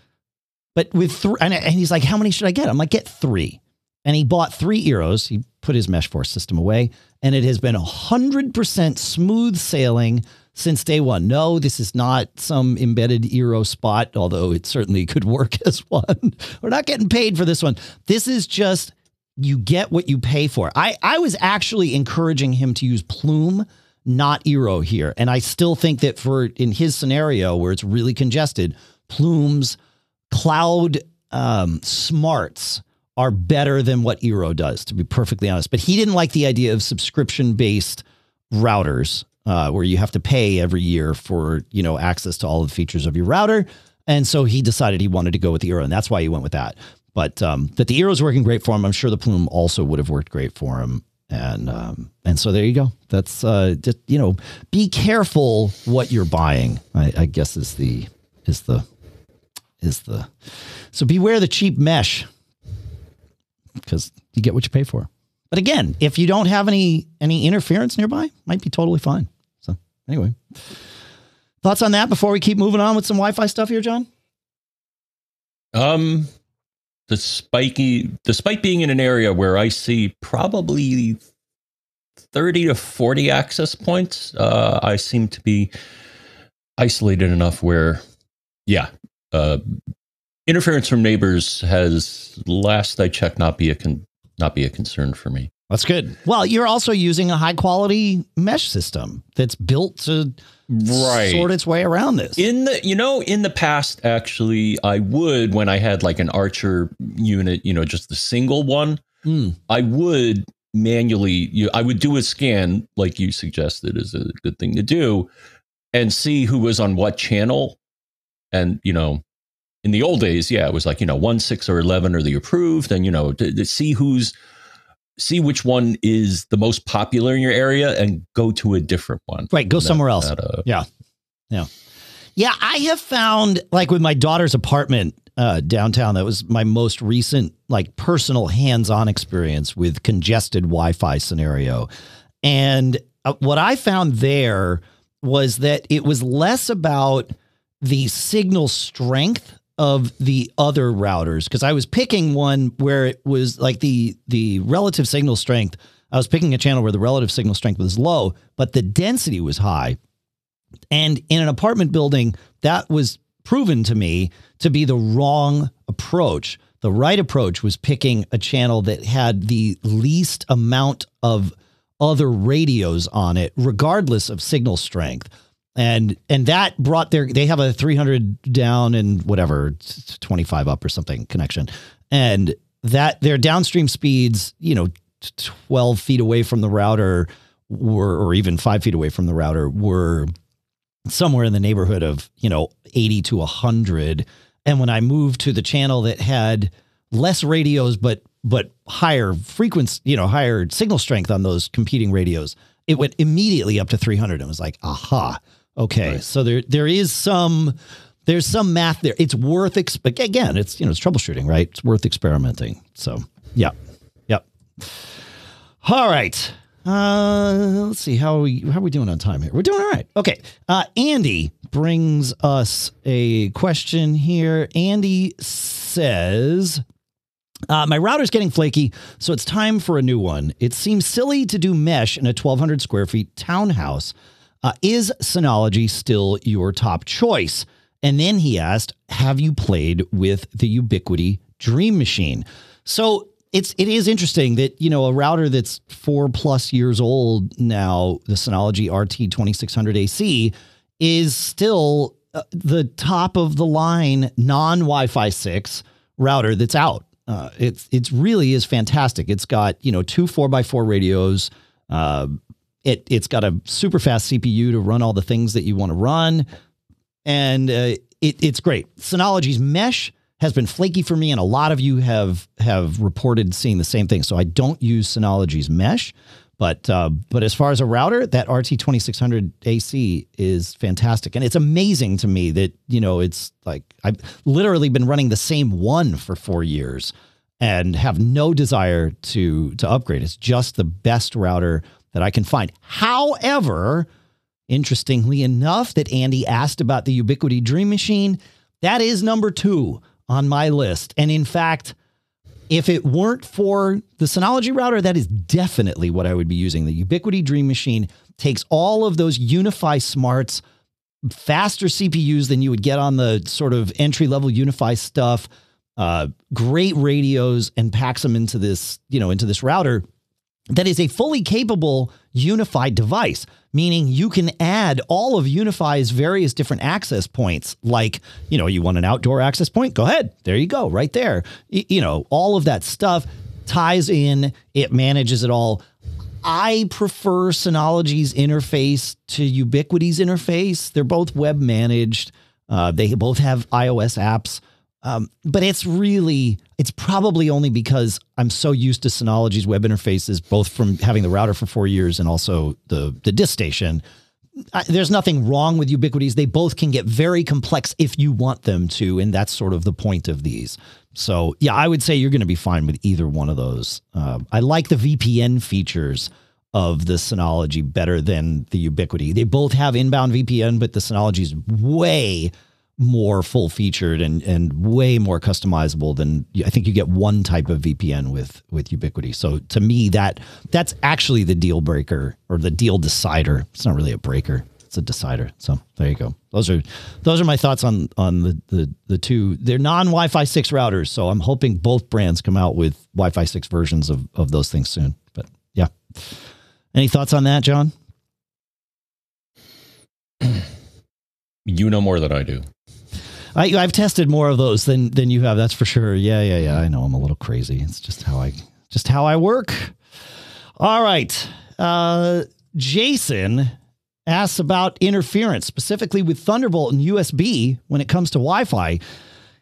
But with three, and, and he's like, how many should I get? I'm like, get three. And he bought three Eeros. He put his mesh force system away, and it has been 100% smooth sailing since day one. No, this is not some embedded Eero spot, although it certainly could work as one. We're not getting paid for this one. This is just you get what you pay for. I, I was actually encouraging him to use Plume, not Eero here. And I still think that for in his scenario where it's really congested, Plume's cloud um, smarts are better than what Eero does, to be perfectly honest. But he didn't like the idea of subscription based routers uh, where you have to pay every year for you know access to all the features of your router. And so he decided he wanted to go with the Eero, and that's why he went with that. But um, that the Eero is working great for him. I'm sure the Plume also would have worked great for him. And um, and so there you go. That's uh, just you know, be careful what you're buying. I, I guess is the is the is the so beware the cheap mesh because you get what you pay for. But again, if you don't have any any interference nearby, might be totally fine. So anyway, thoughts on that before we keep moving on with some Wi-Fi stuff here, John? Um, despite despite being in an area where I see probably 30 to 40 access points, uh, I seem to be isolated enough where, yeah, uh, interference from neighbors has, last I checked, not be a con- not be a concern for me. That's good. Well, you're also using a high quality mesh system that's built to right. sort its way around this. In the you know, in the past actually I would when I had like an Archer unit, you know, just the single one, mm. I would manually you I would do a scan like you suggested is a good thing to do and see who was on what channel and you know in the old days yeah it was like you know 1 6 or 11 are the approved and you know to, to see who's see which one is the most popular in your area and go to a different one. Right. Go somewhere else. That, uh, yeah. Yeah. Yeah. I have found like with my daughter's apartment uh, downtown, that was my most recent, like personal hands on experience with congested Wi Fi scenario. And uh, what I found there was that it was less about the signal strength of the other routers because I was picking one where it was like the the relative signal strength. I was picking a channel where the relative signal strength was low, but the density was high. And in an apartment building, that was proven to me to be the wrong approach. The right approach was picking a channel that had the least amount of other radios on it, regardless of signal strength. And and that brought their they have a 300 down and whatever 25 up or something connection. And that their downstream speeds, you know, 12 feet away from the router were or even 5 feet away from the router were somewhere in the neighborhood of, you know, 80 to 100. And when I moved to the channel that had less radios but but higher frequency, you know, higher signal strength on those competing radios, it went immediately up to 300 and was like, aha, okay. Right. So there there is some there's some math there. It's worth exp- again, it's you know, it's troubleshooting, right? It's worth experimenting. So, yeah. Yep. All right. Uh, let's see how are we how are we doing on time here. We're doing all right. Okay. Uh, Andy brings us a question here. Andy says, uh, my router's getting flaky, so it's time for a new one. It seems silly to do mesh in a 1,200 square feet townhouse. Uh, is Synology still your top choice? And then he asked, Have you played with the Ubiquiti Dream Machine? So it's it is interesting that you know a router that's four plus years old now, the Synology RT 2600 AC, is still uh, the top of the line non Wi-Fi six router that's out. Uh, it's it's really is fantastic. It's got you know two four x four radios. Uh, it it's got a super fast CPU to run all the things that you want to run, and uh, it, it's great. Synology's mesh has been flaky for me, and a lot of you have have reported seeing the same thing. So I don't use Synology's mesh, but uh, but as far as a router, that RT2600 AC is fantastic, and it's amazing to me that you know it's like I've literally been running the same one for four years and have no desire to to upgrade. It's just the best router that I can find. However, interestingly enough, that Andy asked about the Ubiquiti Dream Machine, that is number two on my list, and in fact if it weren't for the Synology router, that is definitely what I would be using. The Ubiquiti Dream Machine takes all of those UniFi smarts, faster CPUs than you would get on the sort of entry level UniFi stuff, uh, great radios, and packs them into this, you know, into this router that is a fully capable unified device, meaning you can add all of UniFi's various different access points. Like, you know, you want an outdoor access point? Go ahead. There you go, right there. Y- you know, all of that stuff ties in, it manages it all. I prefer Synology's interface to Ubiquiti's interface. They're both web managed. Uh, they both have iOS apps. Um, but it's really, it's probably only because I'm so used to Synology's web interfaces, both from having the router for four years and also the the DiskStation. I, there's nothing wrong with Ubiquiti's. They both can get very complex if you want them to, and that's sort of the point of these. So yeah, I would say you're going to be fine with either one of those. Uh, I like the VPN features of the Synology better than the Ubiquiti. They both have inbound VPN, but the Synology is way more full featured and and way more customizable than I think you get one type of VPN with with Ubiquiti. So to me that that's actually the deal breaker or the deal decider. It's not really a breaker. It's a decider. So there you go. Those are those are my thoughts on on the the the two. They're non Wi-Fi 6 routers, so I'm hoping both brands come out with Wi-Fi 6 versions of of those things soon. But yeah. Any thoughts on that, John? You know more than I do. I, have tested more of those than than you have. That's for sure. Yeah, yeah, yeah. I know I'm a little crazy. It's just how I just how I work. All right. Uh, Jason asks about interference, specifically with Thunderbolt and USB when it comes to Wi-Fi.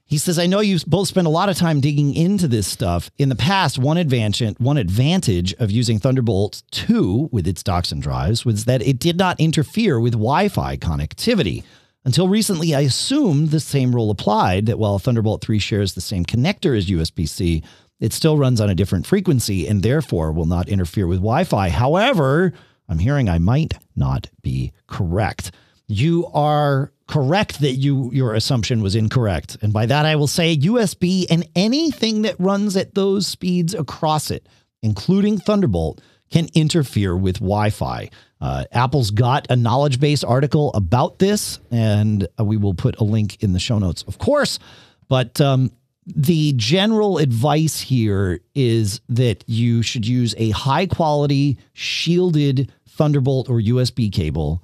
He says, I know you both spent a lot of time digging into this stuff. In the past, one advantage, one advantage of using Thunderbolt 2 with its docks and drives was that it did not interfere with Wi Fi connectivity. Until recently, I assumed the same rule applied that while Thunderbolt 3 shares the same connector as USB C, it still runs on a different frequency and therefore will not interfere with Wi Fi. However, I'm hearing I might not be correct. You are correct that you your assumption was incorrect. And by that I will say USB and anything that runs at those speeds across it, including Thunderbolt, can interfere with Wi-Fi. Uh, Apple's got a knowledge base article about this, and uh, we will put a link in the show notes, of course. But um, the general advice here is that you should use a high quality shielded Thunderbolt or USB cable,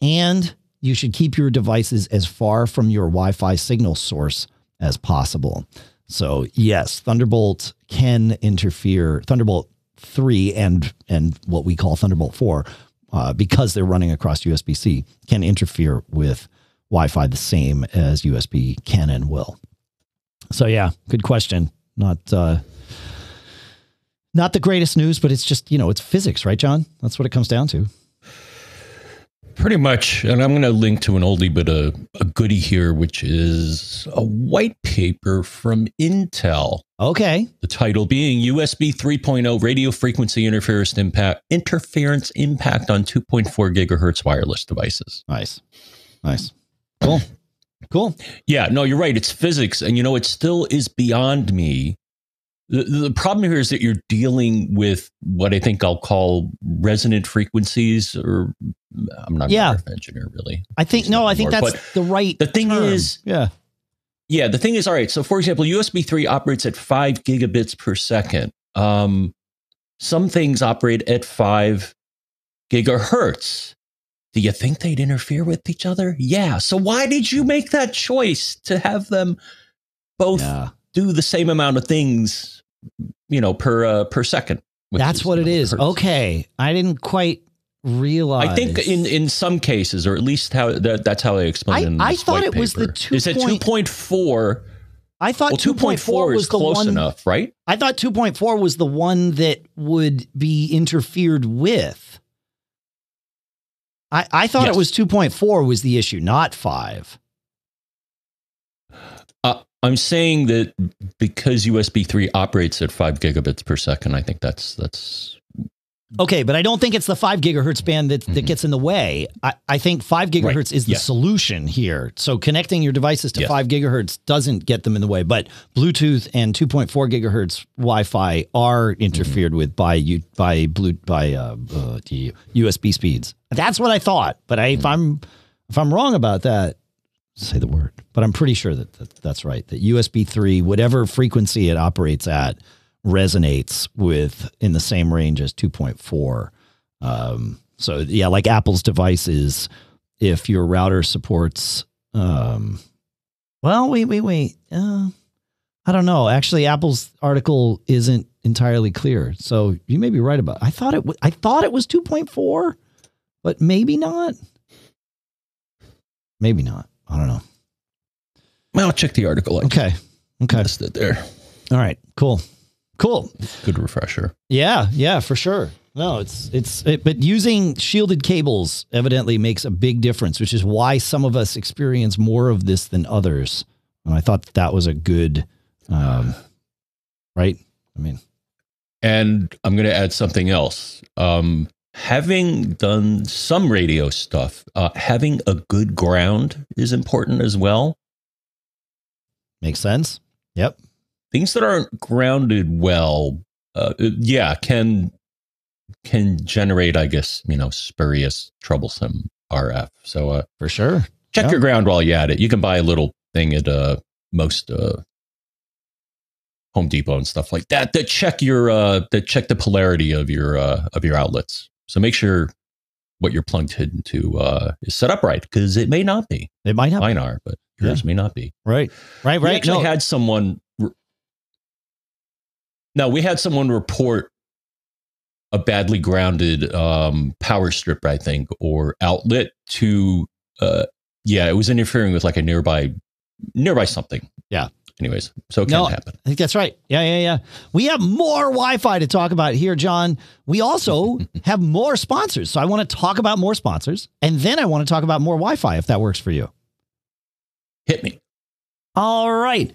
and you should keep your devices as far from your Wi Fi signal source as possible. So, yes, Thunderbolt can interfere, Thunderbolt 3 and, and what we call Thunderbolt 4, uh, because they're running across USB C, can interfere with Wi Fi the same as USB can and will. So yeah, good question. Not uh, not the greatest news, but it's just you know it's physics, right, John? That's what it comes down to. Pretty much, and I'm going to link to an oldie but a, a goodie here, which is a white paper from Intel. Okay. The title being USB 3.0 radio frequency interference impact interference impact on 2.4 gigahertz wireless devices. Nice, nice, cool. Cool. Yeah, no, you're right. It's physics. And you know, it still is beyond me. The, the problem here is that you're dealing with what I think I'll call resonant frequencies, or I'm not Yeah. an engineer, really. I think no, I think More, that's the right. the thing term. is- yeah, Yeah, the thing is, all right. So, for example, USB 3 operates at five gigabits per second. Um, some things operate at five gigahertz. Do you think they'd interfere with each other? Yeah. So, why did you make that choice to have them both yeah. do the same amount of things, you know, per uh, per second? That's what it is. hertz. Okay, I didn't quite realize. I think in in some cases, or at least how that, that's how they explain. I- it in I thought it was the two Is it point- two point four? I thought Well, two point 2.4 four was close one. enough, right? I thought 2.4 was the one that would be interfered with. I, I thought Yes. it was 2.4 was the issue, not five. Uh, I'm saying that because USB three operates at five gigabits per second, I think that's that's Okay, but I don't think it's the five gigahertz band that, that Mhm. gets in the way. I, I think five gigahertz is the Yeah. solution here. So connecting your devices to Yes. five gigahertz doesn't get them in the way, but Bluetooth and 2.4 gigahertz Wi-Fi are interfered with by you by blue by uh, uh, the USB speeds. That's what I thought. But I, if I'm if I'm wrong about that, say the word. But I'm pretty sure that, that that's right. That USB three, whatever frequency it operates at, resonates with in the same range as 2.4. Um, so yeah, like Apple's devices, if your router supports, um, well, wait, wait, wait. Uh, I don't know. Actually, Apple's article isn't entirely clear. So you may be right about. I thought it. W- I thought it was 2.4, but maybe not. Maybe not. I don't know. well, I'll check the article. I Okay. Okay. listed there. All right. Cool. Cool. Good refresher. Yeah, yeah, for sure. No, it's it's it, but using shielded cables evidently makes a big difference, which is why some of us experience more of this than others. And I thought that, that was a good um right? I mean, And I'm going to add something else. Um, having done some radio stuff, uh, having a good ground is important as well. makes sense. Yep. Things that aren't grounded well, uh, yeah, can can generate, I guess, you know, spurious, troublesome RF. So uh, For sure. check Yeah. your ground while you're at it. You can buy a little thing at uh, most uh, Home Depot and stuff like that that check your uh, that check the polarity of your uh, of your outlets. So make sure what you're plugged into uh, is set up right because it may not be. It might happen. Mine are, but yours may not be. Right. Right, We right. actually No, had someone. re- No, we had someone report a badly grounded um, power strip, I think, or outlet to. Uh, yeah, it was interfering with like a nearby, nearby something. Yeah. Anyways, so it can No, happen. I think that's right. Yeah, yeah, yeah. We have more Wi-Fi to talk about here, John. We also have more sponsors. So I want to talk about more sponsors, and then I want to talk about more Wi-Fi if that works for you. Hit me. All right.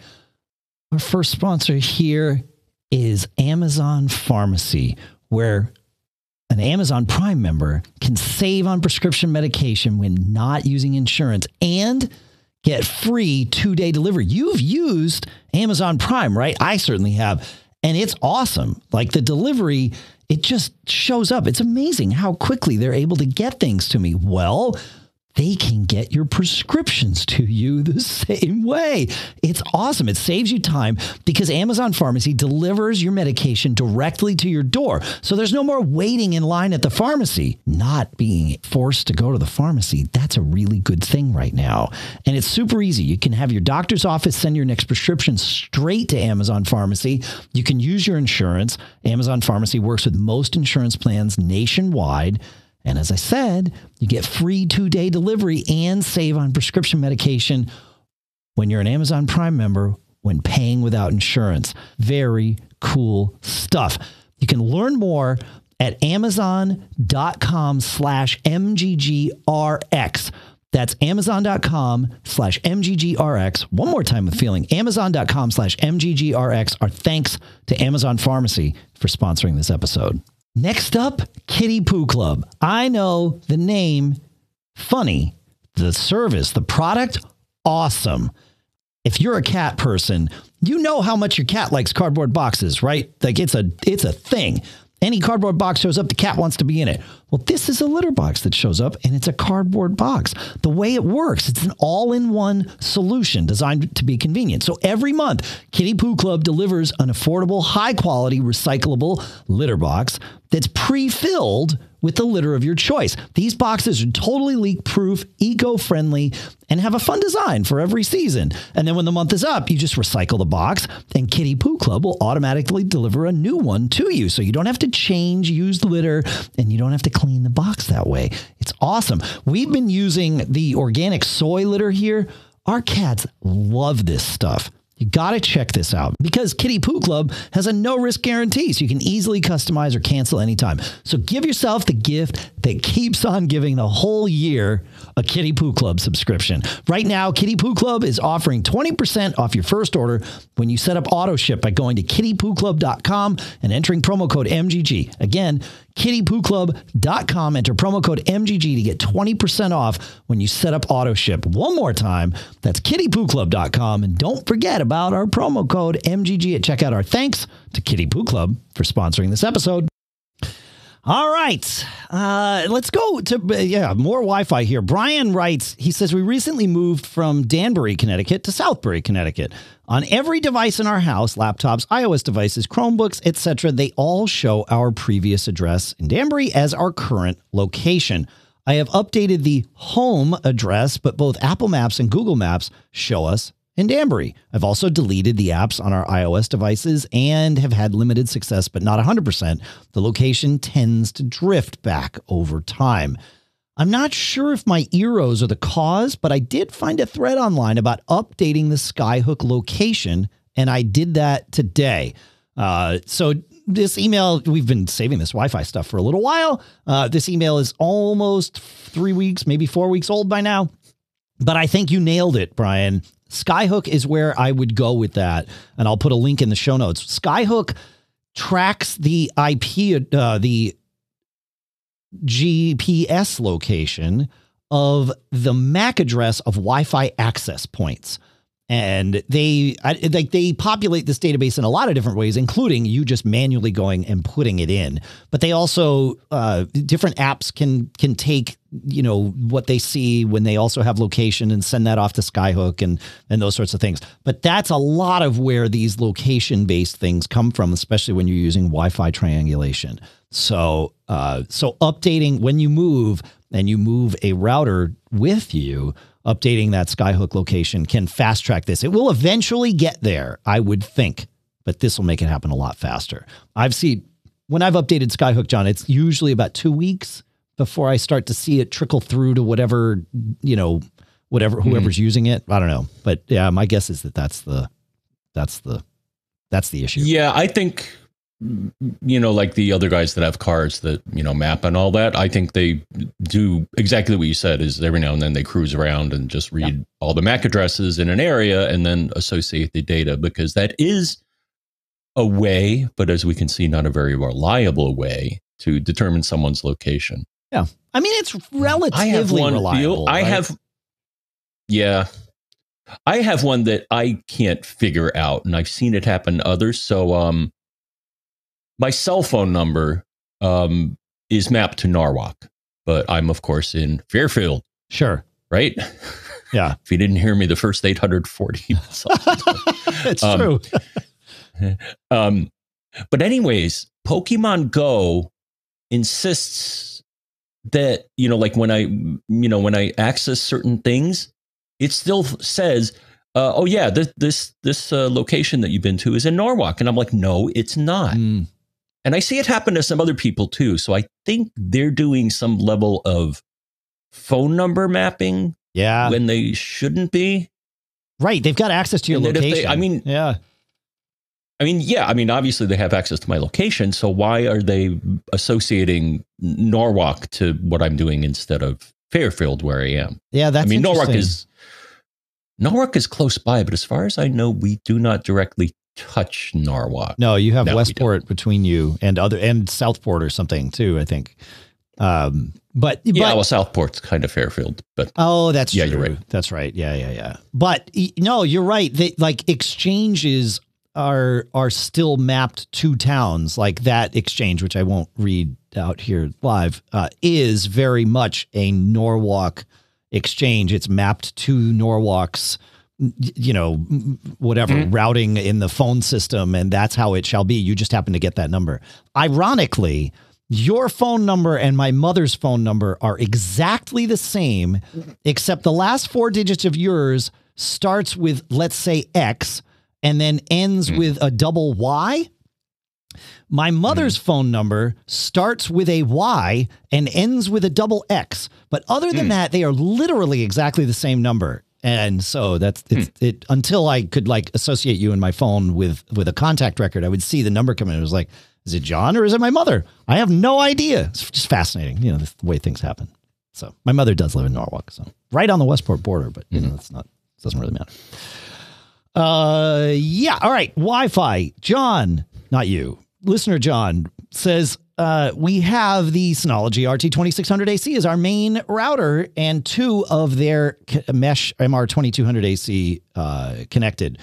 Our first sponsor here is Amazon Pharmacy, where an Amazon Prime member can save on prescription medication when not using insurance and get free two day delivery. You've used Amazon Prime, right? I certainly have. And it's awesome. Like the delivery, it just shows up. It's amazing how quickly they're able to get things to me. Well, they can get your prescriptions to you the same way. It's awesome. It saves you time because Amazon Pharmacy delivers your medication directly to your door. So there's no more waiting in line at the pharmacy, not being forced to go to the pharmacy. That's a really good thing right now. And it's super easy. You can have your doctor's office send your next prescription straight to Amazon Pharmacy. You can use your insurance. Amazon Pharmacy works with most insurance plans nationwide. And as I said, you get free two day delivery and save on prescription medication when you're an Amazon Prime member when paying without insurance. Very cool stuff. You can learn more at amazon.com slash mggrx. That's amazon.com slash mggrx. One more time with feeling. Amazon.com slash mggrx. Our thanks to Amazon Pharmacy for sponsoring this episode. Next up, Kitty Poo Club. I know the name funny, the service, the product awesome. If you're a cat person, you know how much your cat likes cardboard boxes, right? Like it's a it's a thing. Any cardboard box shows up, the cat wants to be in it. Well, this is a litter box that shows up and it's a cardboard box. The way it works, it's an all in one solution designed to be convenient. So every month, Kitty Poo Club delivers an affordable, high quality, recyclable litter box that's pre filled with the litter of your choice. These boxes are totally leak proof, eco friendly, and have a fun design for every season. And then when the month is up, you just recycle the box, and Kitty Poo Club will automatically deliver a new one to you. So you don't have to change used litter and you don't have to clean the box that way. It's awesome. We've been using the organic soy litter here. Our cats love this stuff. You got to check this out because Kitty Poo Club has a no risk guarantee, so you can easily customize or cancel anytime. So give yourself the gift that keeps on giving the whole year a Kitty Poo Club subscription. Right now, Kitty Poo Club is offering 20% off your first order when you set up auto ship by going to kittypooclub.com and entering promo code MGG. Again, kittypooclub.com. Enter promo code MGG to get 20% off when you set up auto ship. One more time, that's kittypooclub.com. And don't forget about our promo code MGG at checkout. Our thanks to Kitty Poo Club for sponsoring this episode. All right, uh, let's go to yeah more Wi-Fi here. Brian writes. He says we recently moved from Danbury, Connecticut, to Southbury, Connecticut. On every device in our house, laptops, iOS devices, Chromebooks, etc., they all show our previous address in Danbury as our current location. I have updated the home address, but both Apple Maps and Google Maps show us in Danbury. I've also deleted the apps on our iOS devices and have had limited success, but not 100%. The location tends to drift back over time. I'm not sure if my Eeros are the cause, but I did find a thread online about updating the Skyhook location, and I did that today. Uh, so this email, we've been saving this Wi Fi stuff for a little while. Uh, this email is almost three weeks, maybe four weeks old by now. But I think you nailed it, Brian. Skyhook is where I would go with that. And I'll put a link in the show notes. Skyhook tracks the IP, uh, the GPS location of the MAC address of Wi Fi access points and they like they populate this database in a lot of different ways including you just manually going and putting it in. But they also uh, different apps can can take you know what they see when they also have location and send that off to skyhook and and those sorts of things. But that's a lot of where these location based things come from especially when you're using wi-fi triangulation. So uh, so updating when you move and you move a router with you updating that Skyhook location can fast track this. It will eventually get there, I would think, but this will make it happen a lot faster. I've seen when I've updated Skyhook, John, it's usually about two weeks before I start to see it trickle through to whatever, you know, whatever, hmm. whoever's mm. using it. I don't know. But yeah, my guess is that that's the, that's the, that's the issue. Yeah. I think you know, like the other guys that have cars that, you know, map and all that, I think they do exactly what you said is every now and then they cruise around and just read yeah. all the MAC addresses in an area and then associate the data because that is a way, but as we can see, not a very reliable way to determine someone's location. Yeah. I mean, it's relatively I have one reliable. I right? have, yeah. I have one that I can't figure out and I've seen it happen to others. So, um, my cell phone number um, is mapped to Norwalk, but I'm of course in Fairfield. Sure. right? Yeah. if you didn't hear me the first 840 it's Um, true. um, but anyways, Pokemon Go insists that you know, like when I, you know, when I access certain things, it still says, uh, "Oh yeah, this this this uh, location that you've been to is in Norwalk," and I'm like, "No, it's not." Mm. And I see it happen to some other people too. So I think they're doing some level of phone number mapping Yeah. when they shouldn't be. Right. They've got access to your And if they- location. I mean- yeah. I mean, yeah, I mean, obviously they have access to my location. So why are they associating Norwalk to what I'm doing instead of Fairfield, where I am? Yeah. That's I mean, Norwalk is Norwalk is close by, but as far as I know, we do not directly touch Norwalk. No, you have No, Westport between you and other and Southport or something too, I think. Um, but Yeah, but well, Southport's kind of Fairfield, but oh, that's Yeah, true. you're right. That's right. Yeah, yeah, yeah. But no, you're right. They, like exchanges are are still mapped to towns. Like that exchange, which I won't read out here live, uh, is very much a Norwalk exchange. It's mapped to Norwalk's you know whatever Mhm. routing in the phone system and that's how it shall be you just happen to get that number ironically your phone number and my mother's phone number are exactly the same except the last four digits of yours starts with let's say x and then ends Hmm. with a double y my mother's phone number starts with a Y and ends with a double X. But other than Hmm. that, they are literally exactly the same number. And so that's it's, it. Until I could like associate you in my phone with with a contact record, I would see the number come in. It was like, is it John or is it my mother? I have no idea. It's just fascinating, you know, the way things happen. So my mother does live in Norwalk, so right on the Westport border, but you know, that's not doesn't really matter. Uh, yeah. All right. Wi-Fi. John, not you. Listener John says uh, we have the Synology RT2600 AC as our main router and two of their mesh MR2200 AC uh, connected.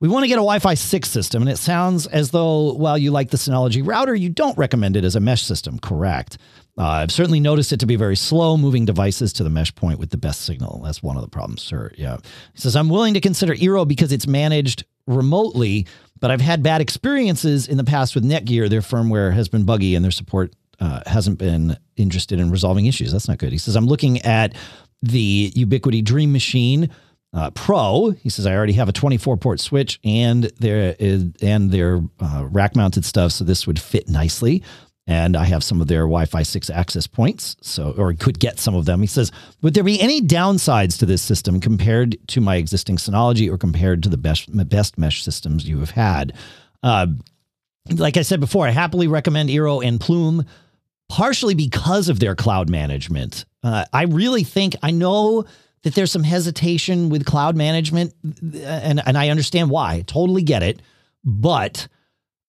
We want to get a Wi-Fi 6 system, and it sounds as though while you like the Synology router, you don't recommend it as a mesh system. Correct. Uh, I've certainly noticed it to be very slow moving devices to the mesh point with the best signal. That's one of the problems, sir. Yeah. He says, I'm willing to consider Eero because it's managed remotely, but I've had bad experiences in the past with Netgear. Their firmware has been buggy and their support uh, hasn't been interested in resolving issues. That's not good. He says, I'm looking at the Ubiquiti Dream Machine uh, Pro. He says I already have a 24 port switch and their and their uh, rack mounted stuff, so this would fit nicely. And I have some of their Wi-Fi 6 access points, so or could get some of them. He says, would there be any downsides to this system compared to my existing Synology or compared to the best best mesh systems you have had? Uh, like I said before, I happily recommend Eero and Plume partially because of their cloud management. Uh, I really think I know that there's some hesitation with cloud management, and, and I understand why. Totally get it. But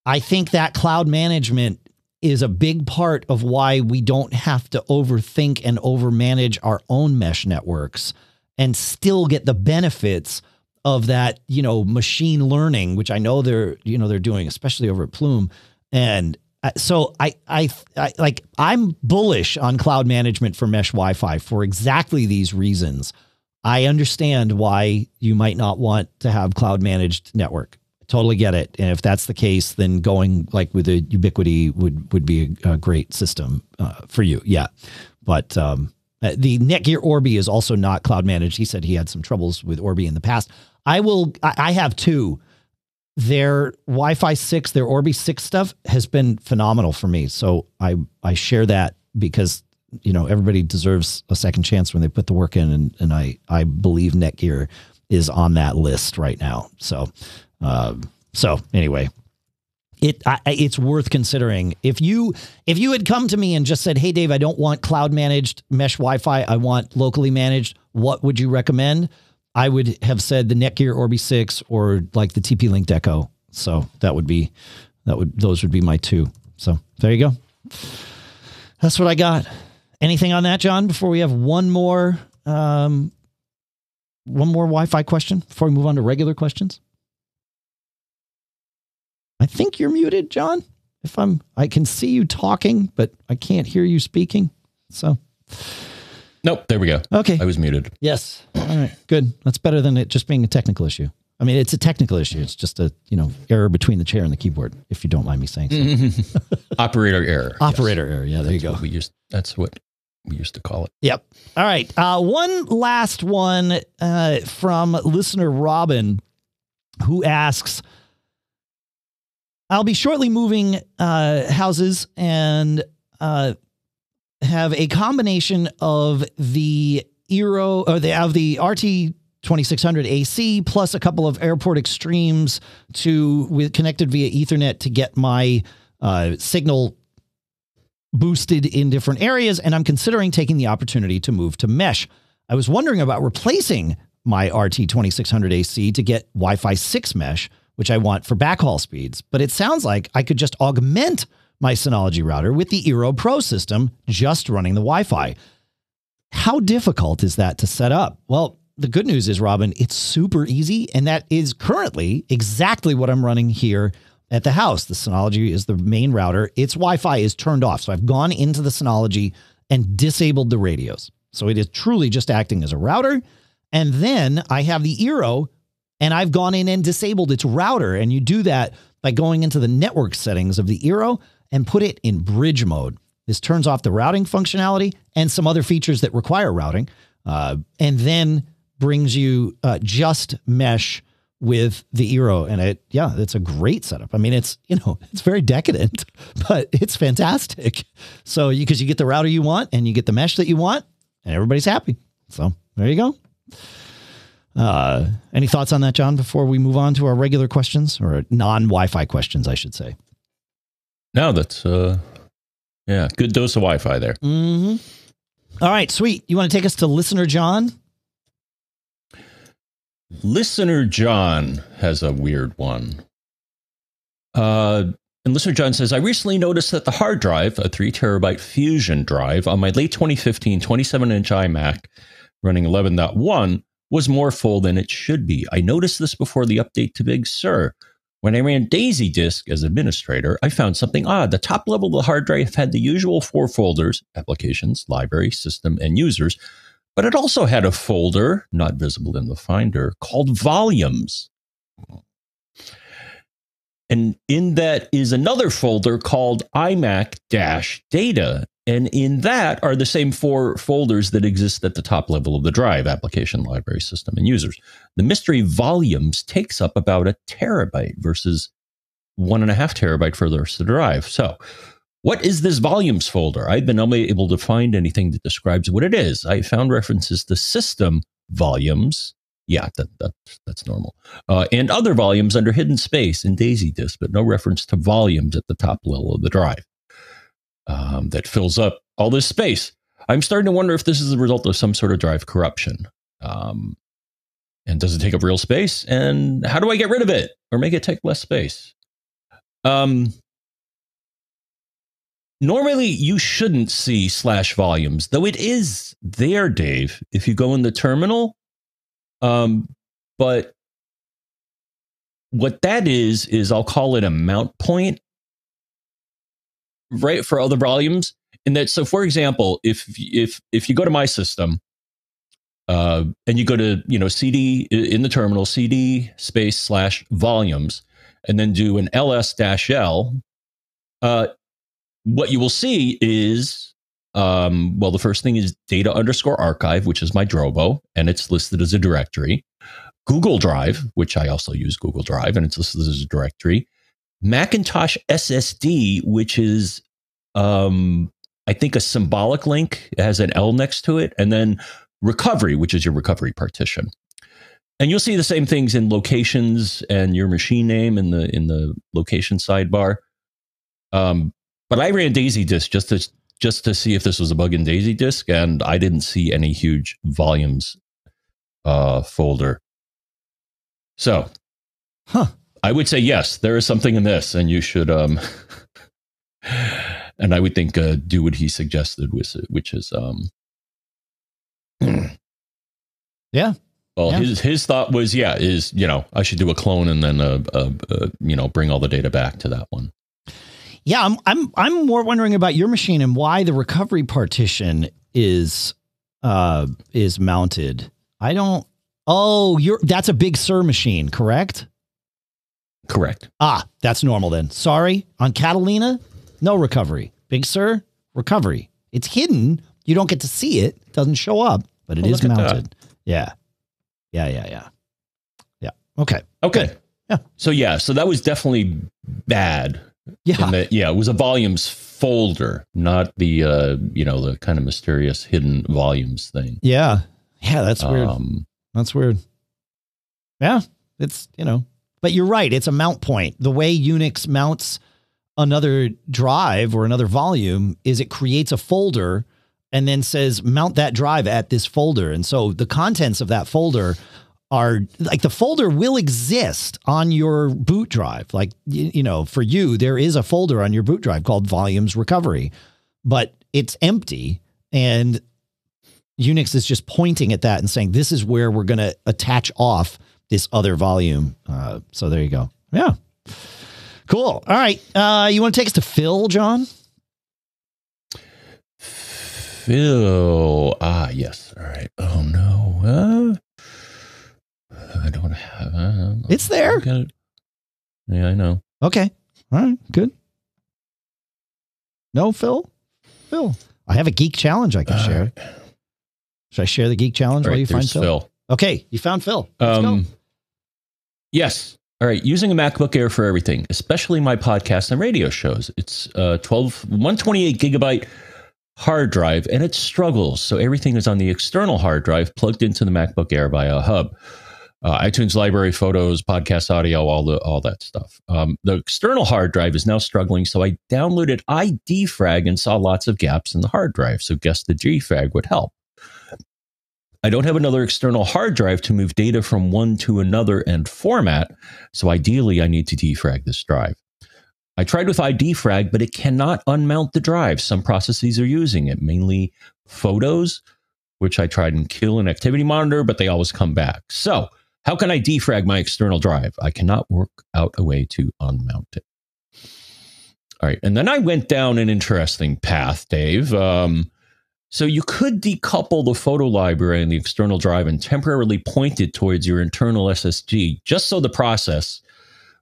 I think that cloud management is a big part of why we don't have to overthink and overmanage our own mesh networks and still get the benefits of that, you know, machine learning, which I know they're, you know, they're doing, especially over at Plume. And uh, so I, I, I like I'm bullish on cloud management for mesh Wi-Fi for exactly these reasons. I understand why you might not want to have cloud managed network. Totally get it. And if that's the case, then going like with a Ubiquiti would would be a, a great system uh, for you. Yeah, but um, uh, the Netgear Orbi is also not cloud managed. He said he had some troubles with Orbi in the past. I will. I, I have two their Wi-Fi six, their Orbi six stuff has been phenomenal for me. So I I share that because you know everybody deserves a second chance when they put the work in, and and I I believe Netgear is on that list right now. So um, so anyway. It I, it's worth considering if you if you had come to me and just said, "Hey, Dave, I don't want cloud managed mesh Wi-Fi. I want locally managed. What would you recommend?" I would have said the Netgear Orbi 6 or like the TP Link Deco. So that would be that would those would be my two. So there you go. That's what I got. Anything on that, John, before we have one more um one more Wi-Fi question before we move on to regular questions? I think you're muted, John. If I'm I can see you talking, but I can't hear you speaking. So Nope. There we go. Okay. I was muted. Yes. All right. Good. That's better than it just being a technical issue. I mean, it's a technical issue. It's just a you know error between the chair and the keyboard. If you don't mind me saying so. Operator error. Operator error. Yeah. There you go. We used. That's what we used to call it. Yep. All right. Uh, one last one uh, from listener Robin, who asks I'll be shortly moving uh, houses and uh, have a combination of the Eero or the of the RT 2600 AC plus a couple of Airport Extremes to with connected via Ethernet to get my uh, signal boosted in different areas, and I'm considering taking the opportunity to move to mesh. I was wondering about replacing my RT 2600 AC to get Wi Fi 6 mesh, which I want for backhaul speeds, but it sounds like I could just augment my Synology router with the Eero Pro system just running the Wi Fi. How difficult is that to set up? Well, the good news is, Robin, it's super easy, and that is currently exactly what I'm running here at the house. The Synology is the main router. Its Wi Fi is turned off. So I've gone into the Synology and disabled the radios. So it is truly just acting as a router. And then I have the Eero and I've gone in and disabled its router. And you do that by going into the network settings of the Eero and put it in bridge mode. This turns off the routing functionality and some other features that require routing, uh, and then brings you uh, just mesh with the Eero. And it, yeah, it's a great setup. I mean, it's, you know, it's very decadent, but it's fantastic. So you, cause you get the router you want and you get the mesh that you want and everybody's happy. So there you go. Uh, any thoughts on that, John, before we move on to our regular questions or non Wi Fi questions, I should say? No, that's, uh, yeah, good dose of Wi Fi there. Mm-hmm. All right, sweet. You want to take us to listener John? Listener John has a weird one. Uh, and listener John says, I recently noticed that the hard drive, a three terabyte Fusion drive on my late 2015 27 inch iMac running 11.1 was more full than it should be. I noticed this before the update to Big Sur. When I ran DaisyDisk as administrator, I found something odd. The top level of the hard drive had the usual four folders applications, library, system, and users but it also had a folder, not visible in the Finder, called Volumes. And in that is another folder called iMac Data. And in that are the same four folders that exist at the top level of the drive application, library, system, and users. The mystery volumes takes up about a terabyte versus one and a half terabyte for the rest of the drive. So what is this volumes folder? I've been unable to find anything that describes what it is. I found references to system volumes. Yeah, that, that that's normal. Uh, and other volumes under hidden space in DaisyDisk, but no reference to volumes at the top level of the drive um, that fills up all this space. I'm starting to wonder if this is the result of some sort of drive corruption. Um, and does it take up real space? And how do I get rid of it or make it take less space? Um, normally you shouldn't see slash volumes, though it is there, Dave, if you go in the terminal. Um, but what that is, is I'll call it a mount point, right, for other volumes. And that, so for example, if, if, if you go to my system, uh, and you go to, you know, CD in the terminal, CD space slash volumes, and then do an ls dash L, uh, what you will see is um, well, the first thing is data underscore archive, which is my Drobo, and it's listed as a directory. Google Drive, which I also use Google Drive, and it's listed as a directory. Macintosh SSD, which is, um, I think, a symbolic link. It has an L next to it. And then recovery, which is your recovery partition. And you'll see the same things in locations and your machine name in the in the location sidebar. Um, but I ran DaisyDisk just to just to see if this was a bug in DaisyDisk, and I didn't see any huge volumes uh, folder. So, huh? I would say yes, there is something in this, and you should. Um, and I would think uh, do what he suggested, which, which is, um, yeah. Well, yeah. his his thought was, yeah, is you know I should do a clone and then uh, uh, uh, you know bring all the data back to that one. Yeah, I'm I'm I'm more wondering about your machine and why the recovery partition is uh, is mounted. I don't. Oh, you're that's a Big Sur machine, correct? Correct. Ah, that's normal then. Sorry. On Catalina, no recovery. Big Sur, recovery. It's hidden. You don't get to see it. It doesn't show up, but it Oh, is mounted. Yeah. Yeah, yeah, yeah. Yeah. Okay. Okay. Good. Yeah. So yeah, so that was definitely bad. Yeah. That, yeah, it was a volumes folder, not the uh, you know, the kind of mysterious hidden volumes thing. Yeah. Yeah, that's weird. Um, That's weird. Yeah, it's, you know, but you're right. It's a mount point. The way Unix mounts another drive or another volume is it creates a folder and then says mount that drive at this folder. And so the contents of that folder are like the folder will exist on your boot drive. Like, you, you know, for you, there is a folder on your boot drive called volumes recovery, but it's empty. And Unix is just pointing at that and saying, this is where we're going to attach off this other volume. Uh, so there you go. Yeah. Cool. All right. Uh, you want to take us to Phil, John? Phil. Ah, yes. All right. Oh no. Uh, I don't have. Uh, It's there. It. Yeah, I know. Okay. All right. Good. No, Phil? Phil. I have a geek challenge I can share. Should I share the geek challenge All while you find Phil? Phil. Okay. You found Phil. Um, yes. All right. Using a MacBook Air for everything, especially my podcast and radio shows. It's uh, 12, 128 gigabyte hard drive and it struggles. So everything is on the external hard drive plugged into the MacBook Air via a hub. Uh, iTunes library, photos, podcast audio, all the all that stuff. Um, the external hard drive is now struggling, so I downloaded iDefrag and saw lots of gaps in the hard drive. So guess the defrag would help. I don't have another external hard drive to move data from one to another and format. So ideally, I need to defrag this drive. I tried with iDefrag, but it cannot unmount the drive. Some processes are using it, mainly photos, which I tried in Kill and Activity Monitor, but they always come back. So, how can I defrag my external drive? I cannot work out a way to unmount it. All right. And then I went down an interesting path, Dave. Um, so you could decouple the photo library and the external drive and temporarily point it towards your internal SSD, just so the process,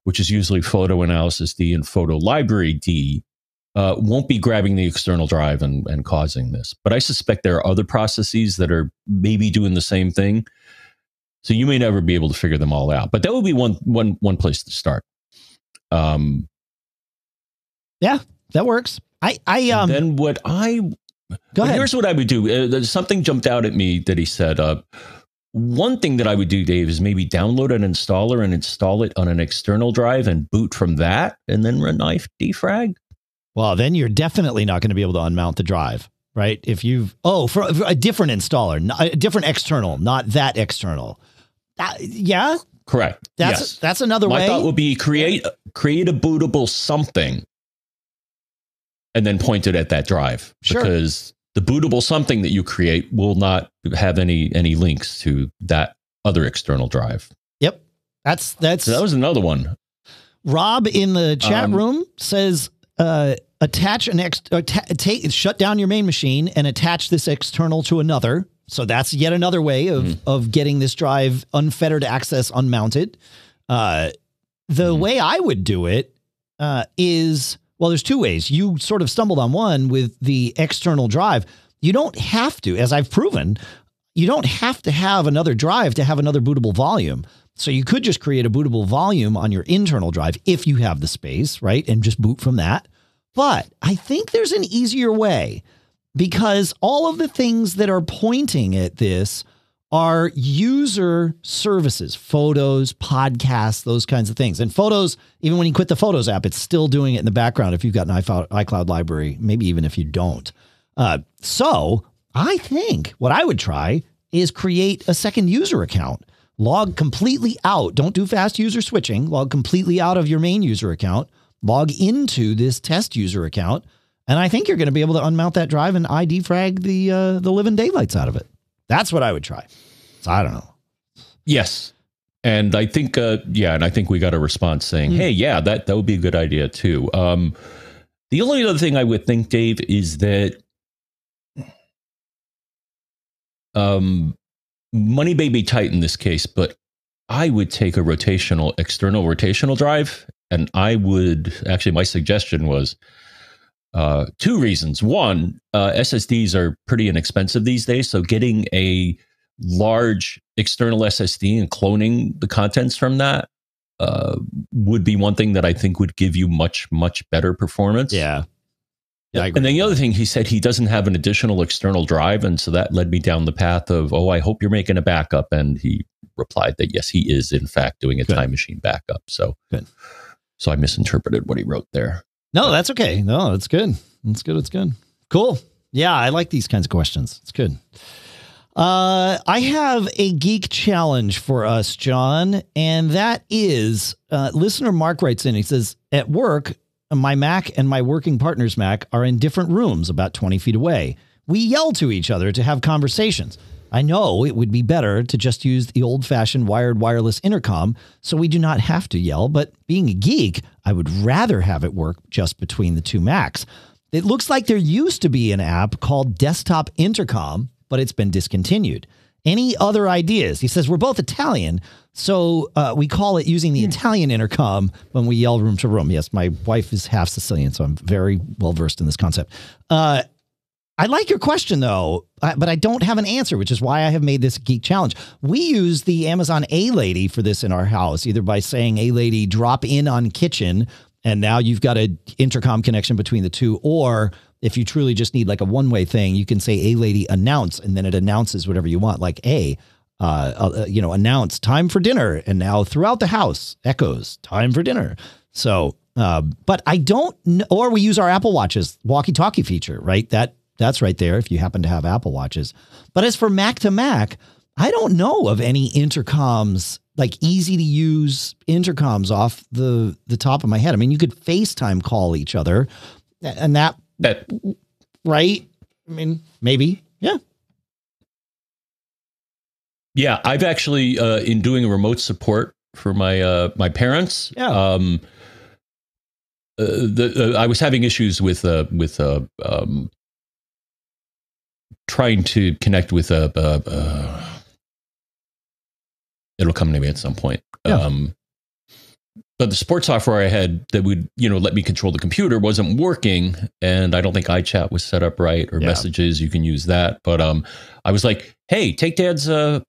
which is usually photoanalysisd and photolibraryd, uh, won't be grabbing the external drive and, and causing this. But I suspect there are other processes that are maybe doing the same thing. So you may never be able to figure them all out. But that would be one one one place to start. Um, yeah, That works. I, I, um, then what I go But ahead. Here's what I would do. Uh, something jumped out at me that he said. Uh, one thing that I would do, Dave, is maybe download an installer and install it on an external drive and boot from that, and then run knife defrag. Well, then you're definitely not going to be able to unmount the drive, right? If you've oh, for, for a different installer, not- a different external, not that external. That- yeah, Correct. that's yes. that's another My way. thought would be create create a bootable something, and then point it at that drive Sure. because the bootable something that you create will not have any any links to that other external drive. yep, that's that's So that was another one. Rob in the chat Um, room says uh, attach an ex uh, ta- take shut down your main machine and attach this external to another. So that's yet another way of Mhm. of getting this drive unfettered access unmounted. Uh, the Mhm. way I would do it uh, is well, there's two ways. You sort of stumbled on one with the external drive. You don't have to, as I've proven, you don't have to have another drive to have another bootable volume. So you could just create a bootable volume on your internal drive if you have the space, right? And just boot from that. But I think there's an easier way because all of the things that are pointing at this are user services, photos, podcasts, those kinds of things. And photos, even when you quit the Photos app, it's still doing it in the background if you've got an iCloud, library, maybe even if you don't. Uh, so I think what I would try is create a second user account. Log completely out. Don't do fast user switching. Log completely out of your main user account. Log into this test user account. And I think you're going to be able to unmount that drive and iDefrag the uh, the living daylights out of it. That's what I would try. So I don't know. Yes. And I think, uh, yeah, and I think we got a response saying, Hmm. hey, yeah, that, that would be a good idea too. Um, the only other thing I would think, Dave, is that um, money may be tight in this case, but I would take a rotational, external rotational drive. And I would actually, my suggestion was uh, two reasons. One, uh, SSDs are pretty inexpensive these days. So getting a large external SSD and cloning the contents from that uh, would be one thing that I think would give you much, much better performance. Yeah. Yeah, and then the other thing he said he doesn't have an additional external drive, and so that led me down the path of, oh, I hope you're making a backup. And he replied that yes, he is in fact doing a Good. time machine backup. So Good. So I misinterpreted what he wrote there. No, that's okay. No, it's good. It's good. It's good. Cool. Yeah, I like these kinds of questions. It's good. Uh, I have a geek challenge for us, John, and that is uh, listener Mark writes in. He says, At work, my Mac and my working partner's Mac are in different rooms about 20 feet away. We yell to each other to have conversations. I know it would be better to just use the old fashioned wired wireless intercom so we do not have to yell, but being a geek, I would rather have it work just between the two Macs. It looks like there used to be an app called Desktop Intercom, but it's been discontinued. Any other ideas? He says, We're both Italian, so uh, we call it using the hmm. Italian intercom when we yell room to room. Yes, my wife is half Sicilian, so I'm very well versed in this concept. Uh, I like your question though, but I don't have an answer, which is why I have made this geek challenge. We use the Amazon A Lady for this in our house, either by saying A Lady drop in on kitchen, and now you've got an intercom connection between the two, or if you truly just need like a one way thing, you can say A Lady announce, and then it announces whatever you want, like A. Uh, uh, you know, announce time for dinner, and now throughout the house echoes time for dinner. So, uh, but I don't, know, or we use our Apple Watches walkie-talkie feature, right? That that's right there. If you happen to have Apple Watches, but as for Mac to Mac, I don't know of any intercoms like easy to use intercoms off the the top of my head. I mean, you could FaceTime call each other, and that that right. I mean, maybe yeah. Yeah, I've actually uh, in doing remote support for my uh, my parents. Yeah. Um, uh, the uh, I was having issues with uh, with uh, um, trying to connect with a. it'll come to me at some point. Yeah. Um, but the support software I had that would you know let me control the computer wasn't working, and I don't think iChat was set up right or yeah. messages. You can use that, but um, I was like, hey, take Dad's uh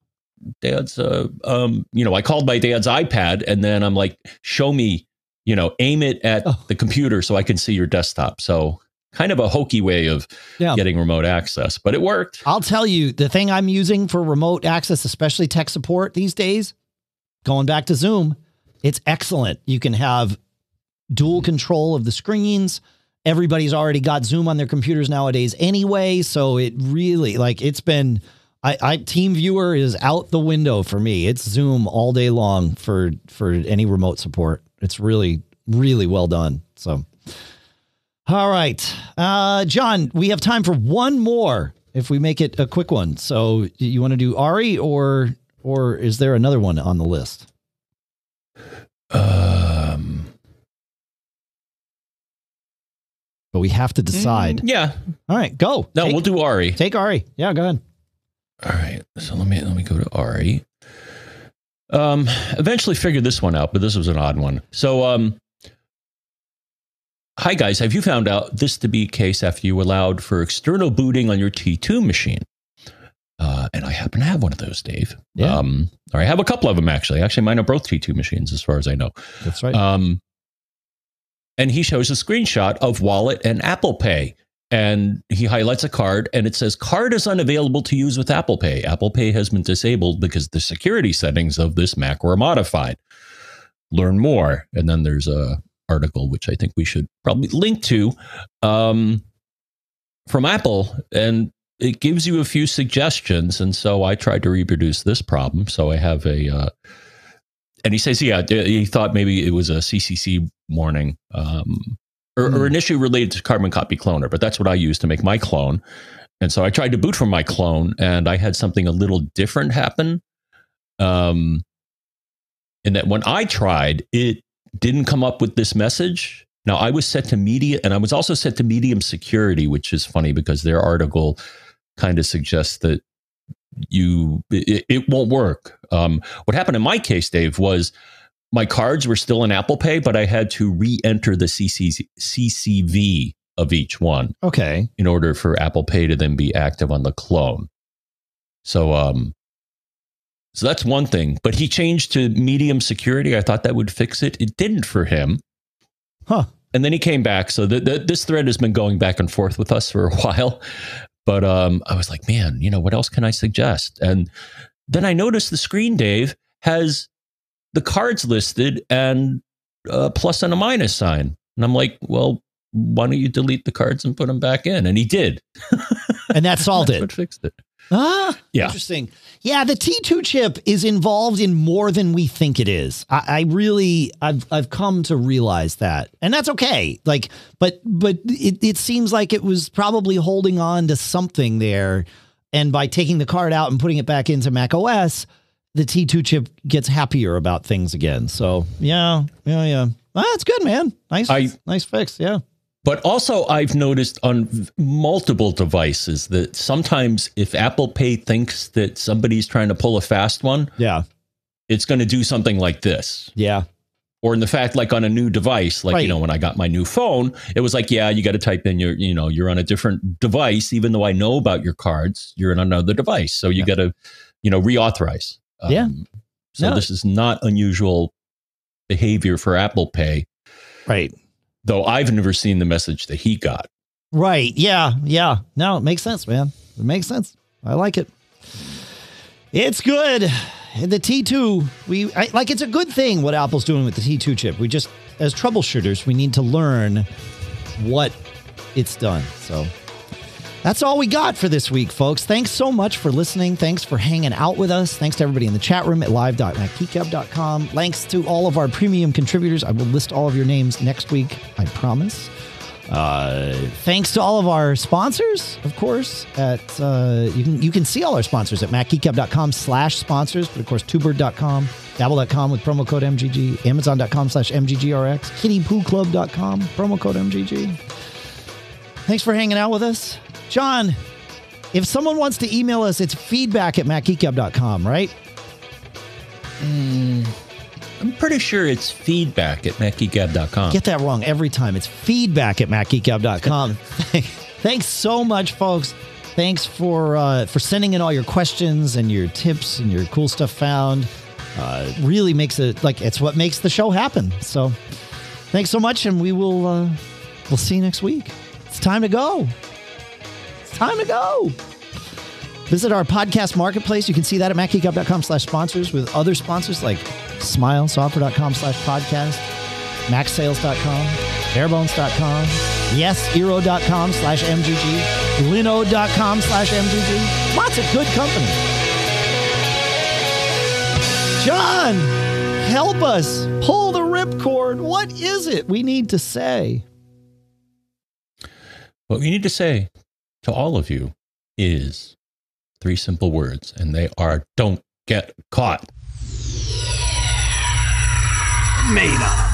dad's uh um you know i called my dad's ipad and then i'm like show me you know aim it at oh. the computer so i can see your desktop so kind of a hokey way of yeah. getting remote access but it worked i'll tell you the thing i'm using for remote access especially tech support these days going back to zoom it's excellent you can have dual control of the screens everybody's already got zoom on their computers nowadays anyway so it really like it's been I, I TeamViewer is out the window for me. It's Zoom all day long for for any remote support. It's really really well done. So, all right, uh, John, we have time for one more. If we make it a quick one, so you want to do Ari or or is there another one on the list? Um. But we have to decide. Mm, yeah. All right, go. No, take, we'll do Ari. Take Ari. Yeah, go ahead. All right. So let me let me go to Ari. Um, eventually figured this one out, but this was an odd one. So, um, hi guys, have you found out this to be case after you allowed for external booting on your T2 machine? Uh, and I happen to have one of those, Dave. Yeah. Um, or I have a couple of them actually. Actually, mine are both T2 machines, as far as I know. That's right. Um, and he shows a screenshot of Wallet and Apple Pay and he highlights a card and it says card is unavailable to use with Apple Pay. Apple Pay has been disabled because the security settings of this Mac were modified. Learn more. And then there's a article which I think we should probably link to um, from Apple and it gives you a few suggestions and so I tried to reproduce this problem. So I have a uh, and he says, yeah, he thought maybe it was a CCC warning. Um, or, mm. or, an issue related to Carbon Copy Cloner, but that's what I use to make my clone. And so I tried to boot from my clone, and I had something a little different happen. Um, in that when I tried, it didn't come up with this message. Now I was set to media, and I was also set to medium security, which is funny because their article kind of suggests that you it, it won't work. Um, what happened in my case, Dave, was my cards were still in Apple Pay, but I had to re-enter the CC, CCV of each one. Okay. In order for Apple Pay to then be active on the clone. So um so that's one thing. But he changed to medium security. I thought that would fix it. It didn't for him. Huh. And then he came back. So the, the, this thread has been going back and forth with us for a while. But um, I was like, man, you know, what else can I suggest? And then I noticed the screen, Dave, has the cards listed and a plus and a minus sign. And I'm like, well, why don't you delete the cards and put them back in? And he did. And that solved That's it. fixed it. Ah, Yeah. interesting. Yeah, the T2 chip is involved in more than we think it is. I, I really, I've, I've come to realize that, and that's okay. Like, but, but it, it seems like it was probably holding on to something there, and by taking the card out and putting it back into Mac OS, the T2 chip gets happier about things again. So yeah, yeah, yeah. Ah, that's good, man. Nice, I- nice fix. Yeah. But also, I've noticed on multiple devices that sometimes if Apple Pay thinks that somebody's trying to pull a fast one, Yeah. it's going to do something like this. Yeah. Or in the fact, like on a new device, like Right. you know, when I got my new phone, it was like, yeah, you got to type in your, you know, you're on a different device, even though I know about your cards, you're on another device, so you Yeah. got to, you know, reauthorize. Yeah. Um, so No. this is not unusual behavior for Apple Pay, Right. Though I've never seen the message that he got. Right. Yeah. Yeah. No, it makes sense, man. It makes sense. I like it. It's good. The T2, we I, like it's a good thing what Apple's doing with the T2 chip. We just as troubleshooters, we need to learn what it's done. So that's all we got for this week, folks. Thanks so much for listening. Thanks for hanging out with us. Thanks to everybody in the chat room at live.macgeekgab.com. Thanks to all of our premium contributors. I will list all of your names next week, I promise. Uh, thanks to all of our sponsors, of course. At uh, you can you can see all our sponsors at macgeekgab.com slash sponsors, but of course tubird.com, dabble.com with promo code MGG, amazon.com slash MGGRX, kittypooclub.com, promo code MGG. Thanks for hanging out with us. John, if someone wants to email us, it's feedback at macgeekgab.com, right? I'm pretty sure it's feedback at macgeekgab.com. Get that wrong every time. It's feedback at macgeekgab.com. Thanks so much, folks. Thanks for uh, for sending in all your questions and your tips and your cool stuff found. Uh, really makes it like it's what makes the show happen. So thanks so much, and we will uh, we'll see you next week. It's time to go. Time to go. Visit our podcast marketplace. You can see that at macgeekgab.com slash sponsors with other sponsors like smilesoftware.com slash podcast, macsales.com, barebones.com, yesero.com slash MGG, linode.com slash MGG. Lots of good company. John, help us. Pull the ripcord. What is it we need to say? What we need to say to all of you is three simple words, and they are don't get caught. Made up.